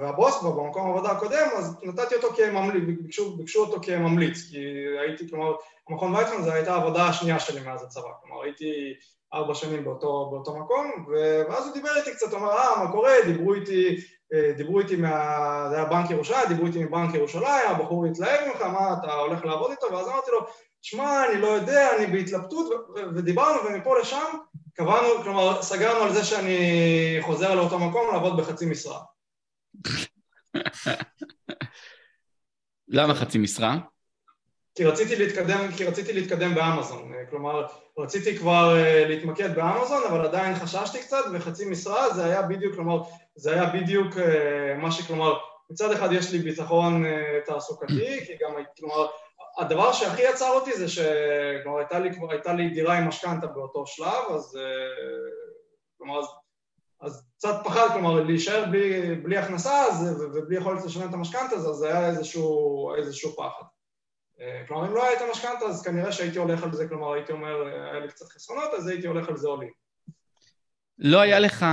והבוס במקום העבודה הקודם, אז נתתי אותו כממליץ, ביקשו, ביקשו אותו כממליץ, כי הייתי, כלומר, המכון ויצמן זו הייתה העבודה השנייה שלי מאז הצבא, כלומר הייתי ארבע שנים באותו, באותו מקום, ואז הוא דיבר איתי קצת, אמר, אה, מה קורה, דיברו איתי, אה, דיברו איתי מה... זה היה בנק ירושלים, דיברו איתי מבנק ירושלים, הבחור התלהב ממך, מה, אתה הולך לעבוד איתו? ואז אמרתי לו, שמע, אני לא יודע, אני בהתלבטות, ודיברנו, ומפה לשם קבענו, כלומר, סגרנו על זה שאני חוזר לאותו מקום לעבוד בחצי משרה. למה חצי משרה? כי רציתי להתקדם, כי רציתי להתקדם באמזון, כלומר רציתי כבר אה, להתמקד באמזון אבל עדיין חששתי קצת וחצי משרה זה היה בדיוק, כלומר זה היה בדיוק אה, מה שכלומר מצד אחד יש לי ביטחון אה, תעסוקתי כי גם כלומר הדבר שהכי יצר אותי זה שכלומר הייתה לי, הייתה לי דירה עם משכנתה באותו שלב אז כלומר אז, אז קצת פחד, כלומר להישאר בלי, בלי הכנסה ובלי יכולת לשלם את המשכנתה אז זה היה איזשהו, איזשהו פחד אה, כלומר, אם לא היה את המשכנתה, אז כנראה שהייתי הולך על זה, כלומר, הייתי אומר, אה, היה לי קצת חסרונות, אז הייתי הולך על זה עולים. לא היה לך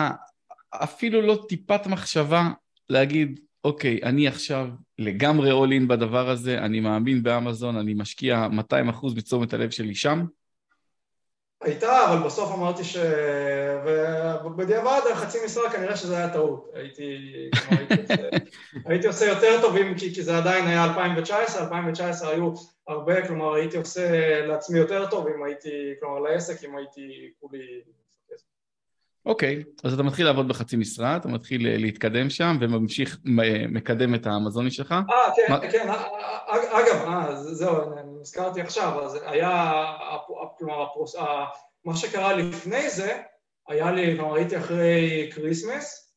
אפילו לא טיפת מחשבה להגיד, אוקיי, אני עכשיו לגמרי all in בדבר הזה, אני מאמין באמזון, אני משקיע 200% מתשומת הלב שלי שם? הייתה, אבל בסוף אמרתי ש... ובדיעבד, חצי משרה כנראה שזה היה טעות. הייתי, הייתי, עושה, הייתי עושה יותר טובים, כי, כי זה עדיין היה 2019, 2019 היו הרבה, כלומר הייתי עושה לעצמי יותר טוב אם הייתי, כלומר לעסק, אם הייתי כולי... אוקיי, okay, אז אתה מתחיל לעבוד בחצי משרה, אתה מתחיל להתקדם שם וממשיך, מקדם את האמזוני שלך. אה, כן, מה... כן, אגב, אה, זהו, נזכרתי עכשיו, אז היה, כלומר, ה process, מה שקרה לפני זה, היה לי, כלומר, הייתי אחרי כריסמס,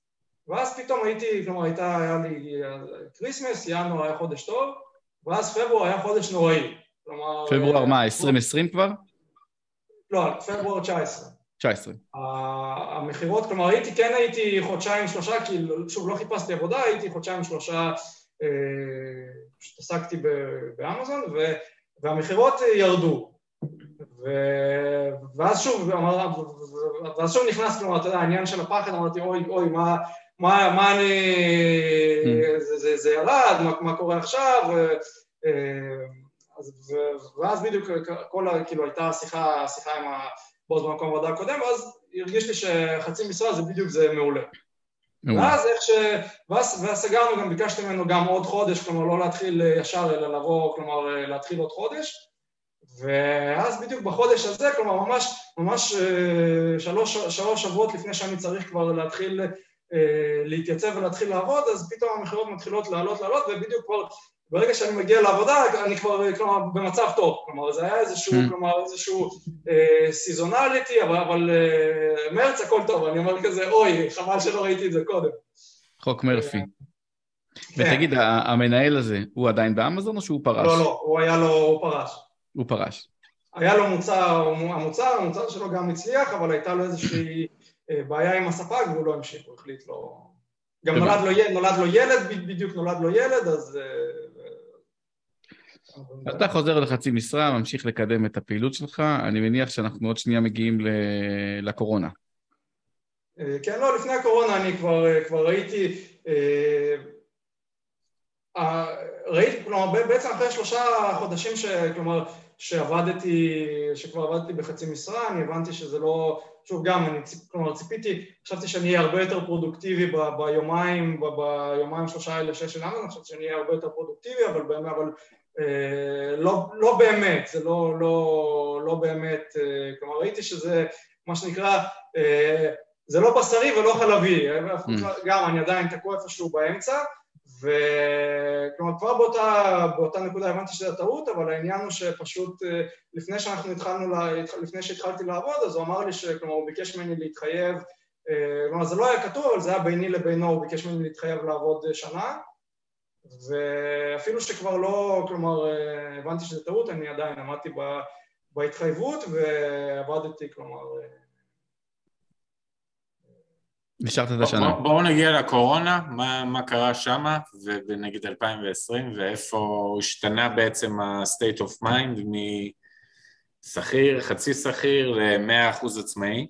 ואז פתאום הייתי, כלומר, הייתה, היה לי כריסמס, ינואר היה חודש טוב, ואז פברואר היה חודש נוראי. כלומר... פברואר מה, 2020 כבר? לא, פברואר 19. 19. המכירות, כלומר הייתי, כן הייתי חודשיים שלושה, כי שוב לא חיפשתי עבודה, הייתי חודשיים שלושה, פשוט עסקתי באמזון, והמכירות ירדו. ואז שוב, ואז שוב נכנס, כלומר, אתה יודע, העניין של הפחד, אמרתי, אוי, אוי, מה, מה, מה אני... Mm. זה, זה, זה ירד, מה, מה קורה עכשיו? אז, ואז בדיוק כל, כאילו, הייתה שיחה, שיחה עם ה... בוס במקום עבודה הקודם, ואז הרגיש לי שחצי משרה זה בדיוק זה מעולה. ואז איך ש... ואז, ואז סגרנו, גם ביקשתי ממנו גם עוד חודש, כלומר לא להתחיל ישר אלא לבוא, כלומר להתחיל עוד חודש, ואז בדיוק בחודש הזה, כלומר ממש, ממש אה, שלוש, שלוש שבועות לפני שאני צריך כבר להתחיל אה, להתייצב ולהתחיל לעבוד, אז פתאום המכירות מתחילות לעלות לעלות, ובדיוק כבר ברגע שאני מגיע לעבודה, אני כבר, כלומר, במצב טוב. כלומר, זה היה איזשהו, mm. כלומר, איזשהו אה, סיזונליטי, אבל, אבל אה, מרץ הכל טוב, אני אומר כזה, אוי, חבל שלא ראיתי את זה קודם. חוק מרפי. כן. ותגיד, המנהל הזה, הוא עדיין באמזון או שהוא פרש? לא, לא, הוא היה לו, הוא פרש. הוא פרש. היה לו מוצר, המוצר, המוצר שלו גם הצליח, אבל הייתה לו איזושהי אה, בעיה עם הספק והוא לא המשיך, הוא החליט לא... גם נולד לו, נולד לו ילד, בדיוק נולד לו ילד, אז... אה, אתה חוזר לחצי משרה, ממשיך לקדם את הפעילות שלך, אני מניח שאנחנו עוד שנייה מגיעים לקורונה. אה, כן, לא, לפני הקורונה אני כבר, אה, כבר ראיתי, ראיתי, כלומר, בעצם אחרי שלושה חודשים, ש, כלומר, שעבדתי, שכבר עבדתי בחצי משרה, אני הבנתי שזה לא, שוב גם, אני כלומר ציפיתי, חשבתי שאני אהיה הרבה יותר פרודוקטיבי ב, ביומיים, ב, ביומיים שלושה האלה שיש של אמזון, חשבתי שאני אהיה הרבה יותר פרודוקטיבי, אבל, אבל אה, לא, לא באמת, זה לא, לא, לא באמת, אה, כלומר ראיתי שזה מה שנקרא, אה, זה לא בשרי ולא חלבי, אה, mm. גם אני עדיין תקוע איפשהו באמצע, וכלומר כבר באותה, באותה נקודה הבנתי שזה טעות, אבל העניין הוא שפשוט אה, לפני שאנחנו התחלנו, לה, לפני שהתחלתי לעבוד, אז הוא אמר לי שכלומר הוא ביקש ממני להתחייב, אה, כלומר זה לא היה כתוב, אבל זה היה ביני לבינו, הוא ביקש ממני להתחייב לעבוד שנה, ואפילו שכבר לא, כלומר אה, הבנתי שזה טעות, אני עדיין עמדתי בהתחייבות ועבדתי, כלומר נשארת את השנה. בואו בוא נגיע לקורונה, מה, מה קרה שמה, ונגיד 2020, ואיפה השתנה בעצם ה-state of mind שכיר, חצי שכיר ל-100% עצמאי?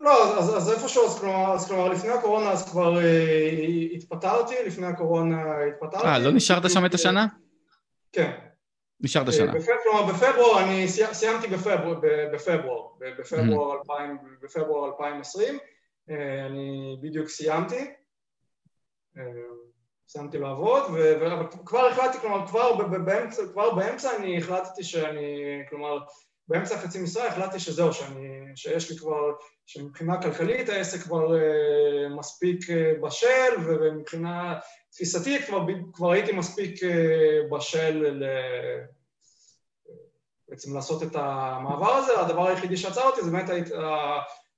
לא, אז, אז איפשהו, אז כלומר, אז כלומר, לפני הקורונה אז כבר אה, התפטרתי, לפני הקורונה התפטרתי. אה, לא נשארת שם את השנה? כן. נשארת אה, שנה. בפברואר, כלומר, בפברואר, אני סי- סיימתי בפברואר, בפברואר, בפברואר 2000, בפברואר 2020, אה, אני בדיוק סיימתי, אה, סיימתי לעבוד, וכבר החלטתי, כלומר, כבר ב- ב- באמצע, כבר באמצע אני החלטתי שאני, כלומר, באמצע חצי משרה החלטתי שזהו, שאני, שיש לי כבר, שמבחינה כלכלית העסק כבר אה, מספיק אה, בשל, ומבחינה תפיסתית כבר, כבר הייתי מספיק אה, בשל ל... בעצם לעשות את המעבר הזה, הדבר היחידי שעצר אותי זה באמת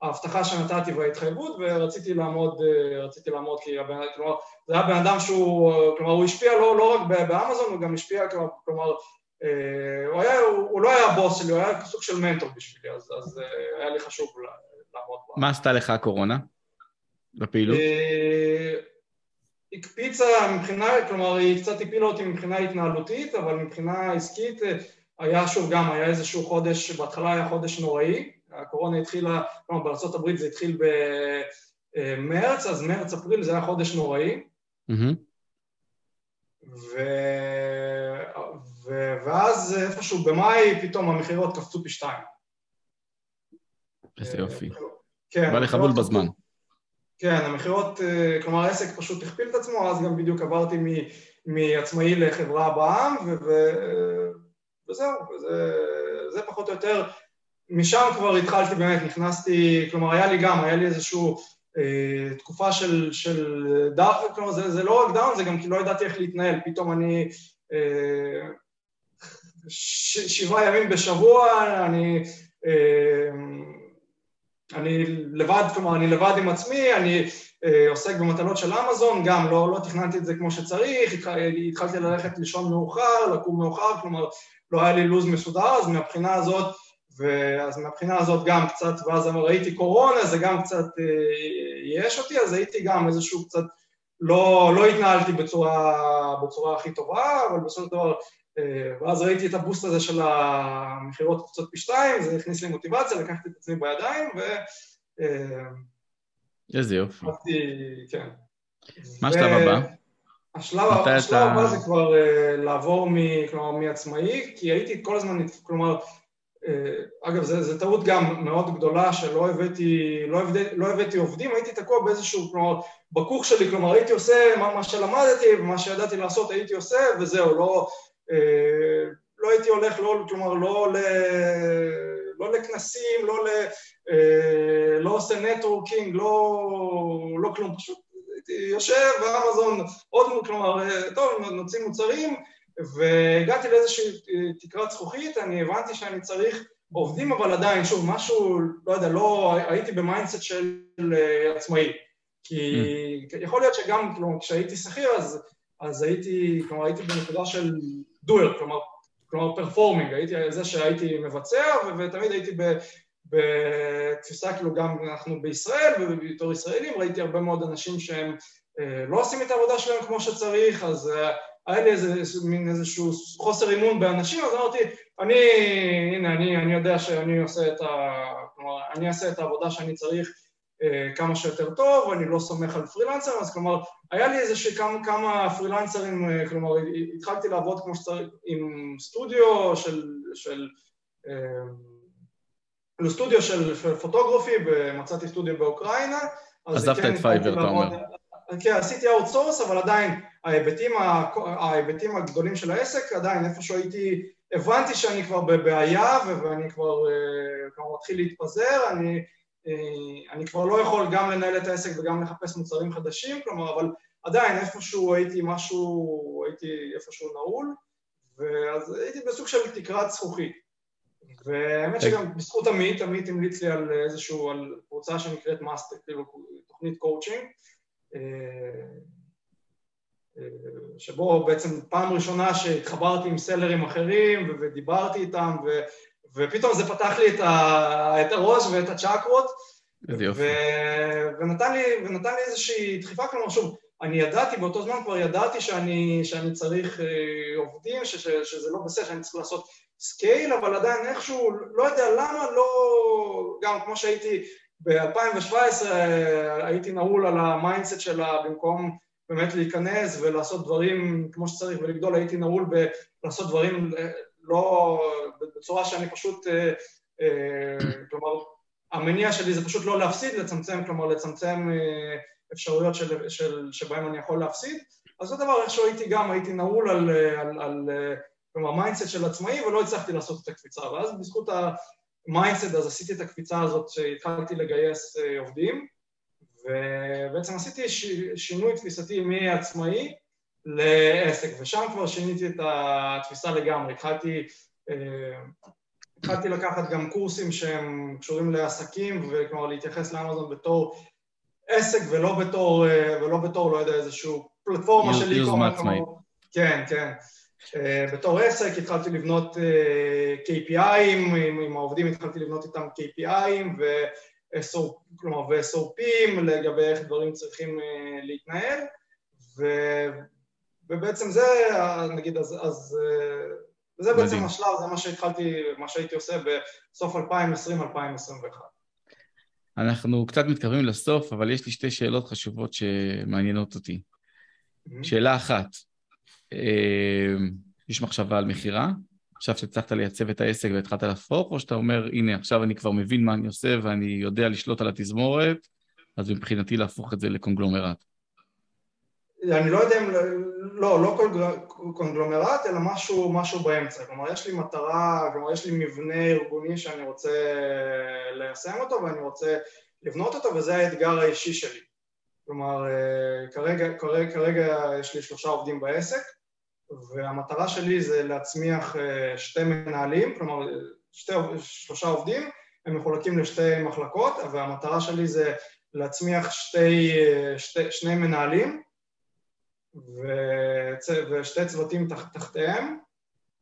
ההבטחה שנתתי וההתחייבות ורציתי לעמוד, אה, רציתי לעמוד כי הבן, כלומר, זה היה בן אדם שהוא, אה, כלומר הוא השפיע לא, לא רק באמזון, הוא גם השפיע, כלומר, הוא, היה, הוא, הוא לא היה הבוס שלי, הוא היה סוג של מנטור בשבילי, אז, אז אה, היה לי חשוב לעמוד בה. מה עשתה לך הקורונה? בפעילות? אה, הקפיצה מבחינה, כלומר היא קצת הפילה אותי מבחינה התנהלותית, אבל מבחינה עסקית אה, היה שוב גם, היה איזשהו חודש, בהתחלה היה חודש נוראי, הקורונה התחילה, כלומר בארה"ב זה התחיל במרץ, אז מרץ-אפריל זה היה חודש נוראי, מהמם. ו... ו... ואז איפשהו במאי פתאום המכירות קפצו פי שתיים. איזה יופי. כן. בא לך בול בזמן. כן, המכירות, אה, כלומר העסק פשוט הכפיל את עצמו, אז גם בדיוק עברתי מ- מעצמאי לחברה בע"מ, ו- ו- וזהו, וזה זה פחות או יותר, משם כבר התחלתי באמת, נכנסתי, כלומר היה לי גם, היה לי איזושהי אה, תקופה של, של down, כלומר זה, זה לא רק down, זה גם כי לא ידעתי איך להתנהל, פתאום אני אה, ש- שבעה ימים בשבוע, אני... אה, אני לבד, כלומר, אני לבד עם עצמי, אני אה, עוסק במטלות של אמזון, גם לא, לא תכננתי את זה כמו שצריך, התח, התחלתי ללכת לישון מאוחר, לקום מאוחר, כלומר, לא היה לי לו"ז מסודר, אז מהבחינה הזאת, ואז מהבחינה הזאת גם קצת, ואז ראיתי קורונה, זה גם קצת אה, ייאש אותי, אז הייתי גם איזשהו קצת, לא, לא התנהלתי בצורה, בצורה הכי טובה, אבל בסופו של דבר, אה, ואז ראיתי את הבוסט הזה של המכירות קצת פי שתיים, זה הכניס לי מוטיבציה, לקחתי את עצמי בידיים, ו... אה, איזה יופי. כן. מה השלב הבא? השלב, הבא זה כבר uh, לעבור מ, כלומר, מעצמאי, כי הייתי כל הזמן, כלומר, uh, אגב, זו טעות גם מאוד גדולה שלא הבאתי, לא הבאתי, לא הבאתי עובדים, הייתי תקוע באיזשהו, כלומר, בכוך שלי, כלומר, הייתי עושה מה, מה שלמדתי ומה שידעתי לעשות הייתי עושה, וזהו, לא, לא הייתי הולך, לא, כלומר, לא, ל, לא לכנסים, לא, ל, אה, לא עושה networking, לא, לא כלום, פשוט הייתי יושב באמזון, עוד, כלומר, אה, טוב, נוציא מוצרים, והגעתי לאיזושהי אה, תקרת זכוכית, אני הבנתי שאני צריך עובדים, אבל עדיין, שוב, משהו, לא יודע, לא, הייתי ב mindset של אה, עצמאי. כי יכול להיות שגם, כלומר, כשהייתי שכיר, אז, אז הייתי, כלומר, הייתי בנקודה של doer, כלומר, כלומר, פרפורמינג, הייתי זה שהייתי מבצע, ותמיד הייתי. בתפיסה כאילו גם אנחנו בישראל ובתור ישראלים ראיתי הרבה מאוד אנשים שהם אה, לא עושים את העבודה שלהם כמו שצריך אז אה, היה לי איזה מין איזשהו חוסר אימון באנשים אז אמרתי אני, הנה אני, אני יודע שאני עושה את ה... כלומר אני אעשה את העבודה שאני צריך כמה שיותר טוב, אני לא סומך על פרילנסרים אז כלומר היה לי איזה שכמה כמה פרילנסרים, אה, כלומר התחלתי לעבוד כמו שצריך עם סטודיו של, של אה, כאילו סטודיו של photography, ומצאתי סטודיו באוקראינה. עזבת כן, את Fiverr, אתה אומר. כן, עשיתי outsource, אבל עדיין ההיבטים, ההיבטים הגדולים של העסק, עדיין איפשהו הייתי, הבנתי שאני כבר בבעיה ואני כבר, אה, כבר מתחיל להתפזר, אני, אה, אני כבר לא יכול גם לנהל את העסק וגם לחפש מוצרים חדשים, כלומר, אבל עדיין איפשהו הייתי משהו, הייתי איפשהו נעול, ואז הייתי בסוג של תקרת זכוכית. והאמת שגם בזכות עמית, עמית המליץ לי על איזשהו, על קבוצה שנקראת Master, כאילו תוכנית קואוצ'ינג, אה, אה, שבו בעצם פעם ראשונה שהתחברתי עם סלרים אחרים ודיברתי איתם, ו- ופתאום זה פתח לי את, ה- את הראש ואת הצ'קרות. ו- ונתן לי, ונתן לי איזושהי דחיפה, כלומר שוב, אני ידעתי, באותו זמן כבר ידעתי שאני, שאני צריך אה, עובדים, ש, ש, שזה לא בסדר, שאני צריך לעשות scale, אבל עדיין איכשהו, לא יודע למה לא, גם כמו שהייתי ב-2017, הייתי נעול על ה mindset שלה במקום באמת להיכנס ולעשות דברים כמו שצריך ולגדול, הייתי נעול בלעשות דברים לא, בצורה שאני פשוט, אה, אה, כלומר, המניע שלי זה פשוט לא להפסיד, לצמצם, כלומר לצמצם אה, אפשרויות של, של, שבהן אני יכול להפסיד, אז זה דבר איכשהו הייתי גם, הייתי נעול על, על, על כלומר mindset של עצמאי ולא הצלחתי לעשות את הקפיצה, ואז בזכות ה mindset אז עשיתי את הקפיצה הזאת שהתחלתי לגייס עובדים, ובעצם עשיתי ש, שינוי תפיסתי מעצמאי לעסק, ושם כבר שיניתי את התפיסה לגמרי, התחלתי, אה, התחלתי לקחת גם קורסים שהם קשורים לעסקים, וכלומר להתייחס לאמזון בתור עסק ולא בתור, אה, ולא בתור, לא יודע, איזשהו פלטפורמה של יוזמה עצמאית. כן, כן. אה, בתור עסק התחלתי לבנות KPIים, עם העובדים התחלתי לבנות איתם KPIים ו... כלומר, ו-SOPים לגבי איך דברים צריכים להתנהל, ו... ובעצם זה, נגיד, אז, אז זה בעצם מדהים. השלב, זה מה שהתחלתי, מה שהייתי עושה בסוף 2020-2021. אנחנו קצת מתקרבים לסוף, אבל יש לי שתי שאלות חשובות שמעניינות אותי. Mm-hmm. שאלה אחת, אה, יש מחשבה על מכירה? עכשיו שהצלחת לייצב את העסק והתחלת להפוך, או שאתה אומר, הנה, עכשיו אני כבר מבין מה אני עושה ואני יודע לשלוט על התזמורת, אז מבחינתי להפוך את זה לקונגלומרט. אני לא יודע אם, לא, לא קונגלומרט, אלא משהו, משהו באמצע. כלומר, יש לי מטרה, כלומר, יש לי מבנה ארגוני שאני רוצה ליישם אותו ואני רוצה לבנות אותו, וזה האתגר האישי שלי. כלומר, כרגע, כרגע, כרגע יש לי שלושה עובדים בעסק, והמטרה שלי זה להצמיח שתי מנהלים, כלומר, שתי, שלושה עובדים, הם מחולקים לשתי מחלקות, והמטרה שלי זה להצמיח שתי, שתי, שני מנהלים, וצ... ושתי צוותים תח... תחתיהם.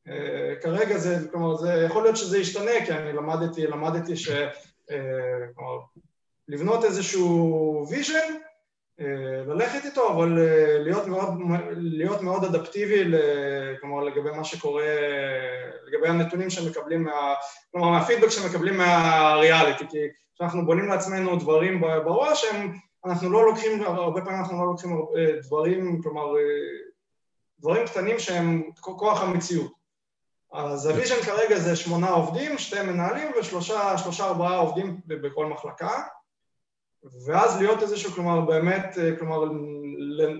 אה, כרגע זה, כלומר, זה, יכול להיות שזה ישתנה, כי אני למדתי, למדתי ש... אה, לבנות איזשהו vision, אה, ללכת איתו, אבל להיות מאוד, להיות מאוד אדפטיבי, כלומר, לגבי מה שקורה, לגבי הנתונים שמקבלים מה... כלומר, מהפידבק שמקבלים מהריאליטי, כי כשאנחנו בונים לעצמנו דברים בראש, הם אנחנו לא לוקחים, הרבה פעמים אנחנו לא לוקחים דברים, כלומר, דברים קטנים שהם כוח המציאות. אז ה vision כרגע זה שמונה עובדים, שתי מנהלים ושלושה, שלושה ארבעה עובדים בכל מחלקה, ואז להיות איזשהו, כלומר, באמת, כלומר,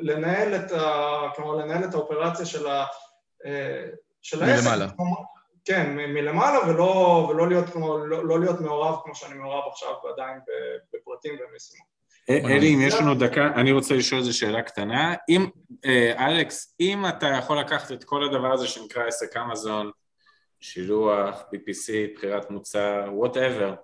לנהל את, ה, כלומר, לנהל את האופרציה של, ה, של העסק. מלמעלה. כן, מלמעלה, ולא, ולא להיות, כלומר, לא, לא להיות מעורב כמו שאני מעורב עכשיו עדיין בפרטים ומשימות. אלי, אם יש לנו דקה, אני רוצה לשאול איזו שאלה קטנה. אם, אה, אלכס, אם אתה יכול לקחת את כל הדבר הזה שנקרא עסק אמזון, שילוח, PPC, בחירת מוצר, whatever,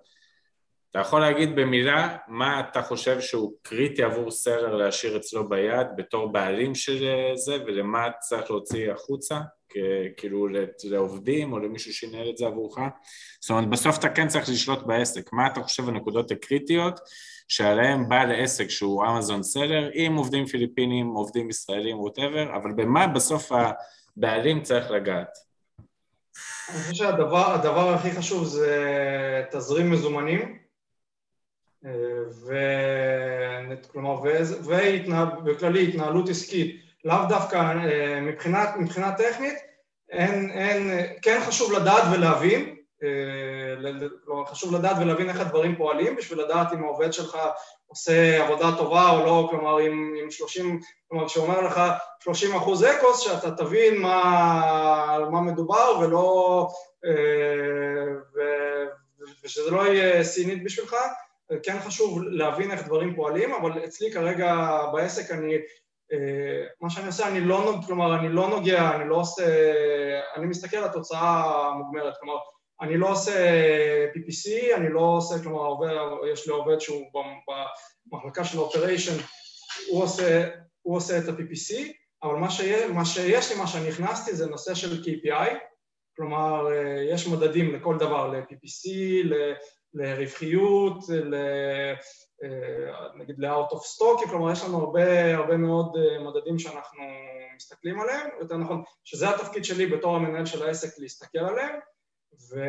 אתה יכול להגיד במילה מה אתה חושב שהוא קריטי עבור seller להשאיר אצלו ביד בתור בעלים של זה ולמה צריך להוציא החוצה, כאילו לעובדים או למישהו שינהל את זה עבורך? זאת אומרת, בסוף אתה כן צריך לשלוט בעסק. מה אתה חושב הנקודות הקריטיות שעליהם בעל עסק שהוא אמזון סלר, עם עובדים פיליפינים, עובדים ישראלים, ווטאבר, אבל במה בסוף הבעלים צריך לגעת? אני חושב שהדבר הכי חשוב זה תזרים מזומנים, וכלומר, ובכללי התנהלות עסקית, לאו דווקא מבחינה, מבחינה טכנית, אין, אין, כן חשוב לדעת ולהבין, כלומר חשוב לדעת ולהבין איך הדברים פועלים בשביל לדעת אם העובד שלך עושה עבודה טובה או לא, כלומר אם, אם 30, כלומר כשאומר לך 30 אחוז אקוס, שאתה תבין מה, על מה מדובר ולא, ו, ושזה לא יהיה סינית בשבילך, כן חשוב להבין איך דברים פועלים, אבל אצלי כרגע בעסק אני, מה שאני עושה, אני לא, כלומר אני לא נוגע, אני לא עושה, אני מסתכל על התוצאה המוגמרת, כלומר אני לא עושה PPC, אני לא עושה, כלומר, עובד, יש לי עובד שהוא במחלקה של אופריישן, הוא עושה, הוא עושה את ה-PPC, אבל מה שיש, מה שיש לי, מה שאני הכנסתי זה נושא של KPI, כלומר, יש מדדים לכל דבר, ל-PPC, לרווחיות, ל... נגיד ל-out of stock, כלומר יש לנו הרבה, הרבה מאוד מדדים שאנחנו מסתכלים עליהם, יותר נכון, שזה התפקיד שלי בתור המנהל של העסק להסתכל עליהם, ו...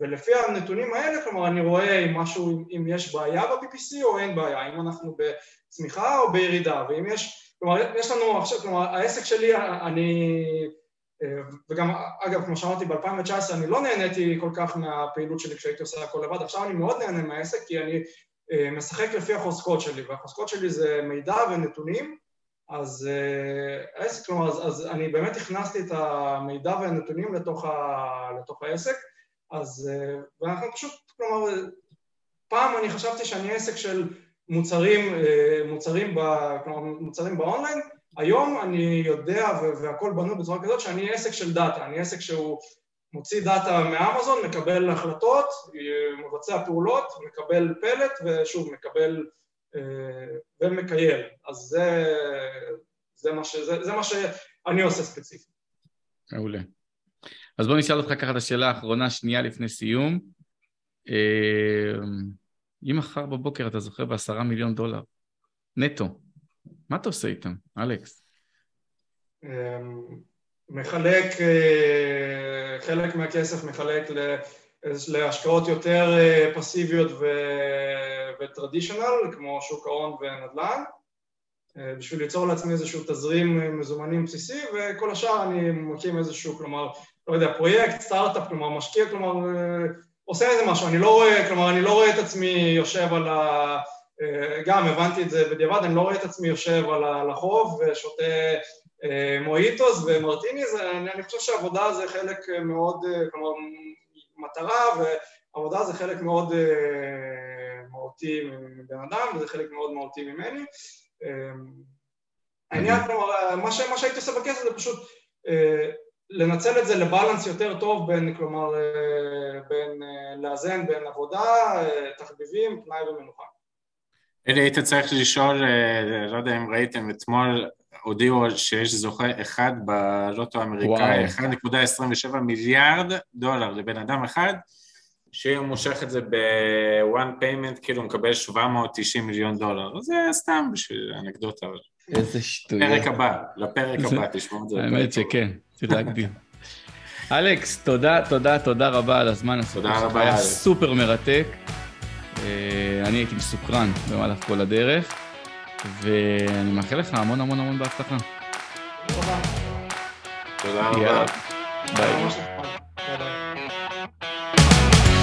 ולפי הנתונים האלה, כלומר, אני רואה אם משהו, אם יש בעיה ב-PPC או אין בעיה, אם אנחנו בצמיחה או בירידה, ואם יש, כלומר, יש לנו עכשיו, כלומר, העסק שלי, אני, וגם, אגב, כמו שאמרתי, ב-2019 אני לא נהניתי כל כך מהפעילות שלי כשהייתי עושה הכל לבד, עכשיו אני מאוד נהנה מהעסק כי אני משחק לפי החוזקות שלי, והחוזקות שלי זה מידע ונתונים, אז העסק, כלומר, אז, אז אני באמת הכנסתי את המידע והנתונים לתוך, ה, לתוך העסק, אז, ואנחנו פשוט, כלומר, פעם אני חשבתי שאני עסק של מוצרים, מוצרים, ב, כלומר, מוצרים באונליין, היום אני יודע והכל בנוי בצורה כזאת שאני עסק של דאטה, אני עסק שהוא מוציא דאטה מאמזון, מקבל החלטות, מבצע פעולות, מקבל פלט ושוב מקבל ומקייל, אז זה, זה, מה ש, זה, זה מה שאני עושה ספציפית. מעולה. אז בוא נשאל אותך ככה את השאלה האחרונה, שנייה לפני סיום. אם מחר בבוקר אתה זוכה בעשרה מיליון דולר, נטו, מה אתה עושה איתם, אלכס? מחלק, חלק מהכסף מחלק להשקעות יותר פסיביות וטרדישיונל, כמו שוק ההון ונדל"ן, בשביל ליצור לעצמי איזשהו תזרים מזומנים בסיסי, וכל השאר אני מקים איזשהו, כלומר, לא יודע, פרויקט, סטארט-אפ, כלומר משקיע, כלומר עושה איזה משהו, אני לא רואה, כלומר אני לא רואה את עצמי יושב על ה... גם הבנתי את זה בדיעבד, אני לא רואה את עצמי יושב על החוב ושותה מואיטוס ומרטיניס, אני, אני חושב שעבודה זה חלק מאוד, כלומר מטרה ועבודה זה חלק מאוד מהותי מבן אדם וזה חלק מאוד מהותי ממני. העניין, כלומר, מה, ש, מה שהייתי עושה בכסף זה פשוט לנצל את זה לבלנס יותר טוב בין, כלומר, בין לאזן בין עבודה, תחביבים, פנאי ומנוחה. אלי, היית צריך לשאול, לא יודע אם ראיתם, אתמול הודיעו שיש זוכה אחד בלוטו האמריקאי, 1.27 מיליארד דולר לבן אדם אחד, שאם הוא מושך את זה ב-one payment, כאילו הוא מקבל 790 מיליון דולר. זה סתם בשביל אנקדוטה. איזה שטויות. לפרק הבא, לפרק הבא, תשמעו את זה. האמת שכן, צריך להקדים. אלכס, תודה, תודה, תודה רבה על הזמן. תודה רבה. היה סופר מרתק. אני הייתי מסוקרן במהלך כל הדרך, ואני מאחל לך המון המון המון בהצלחה. תודה רבה. ביי.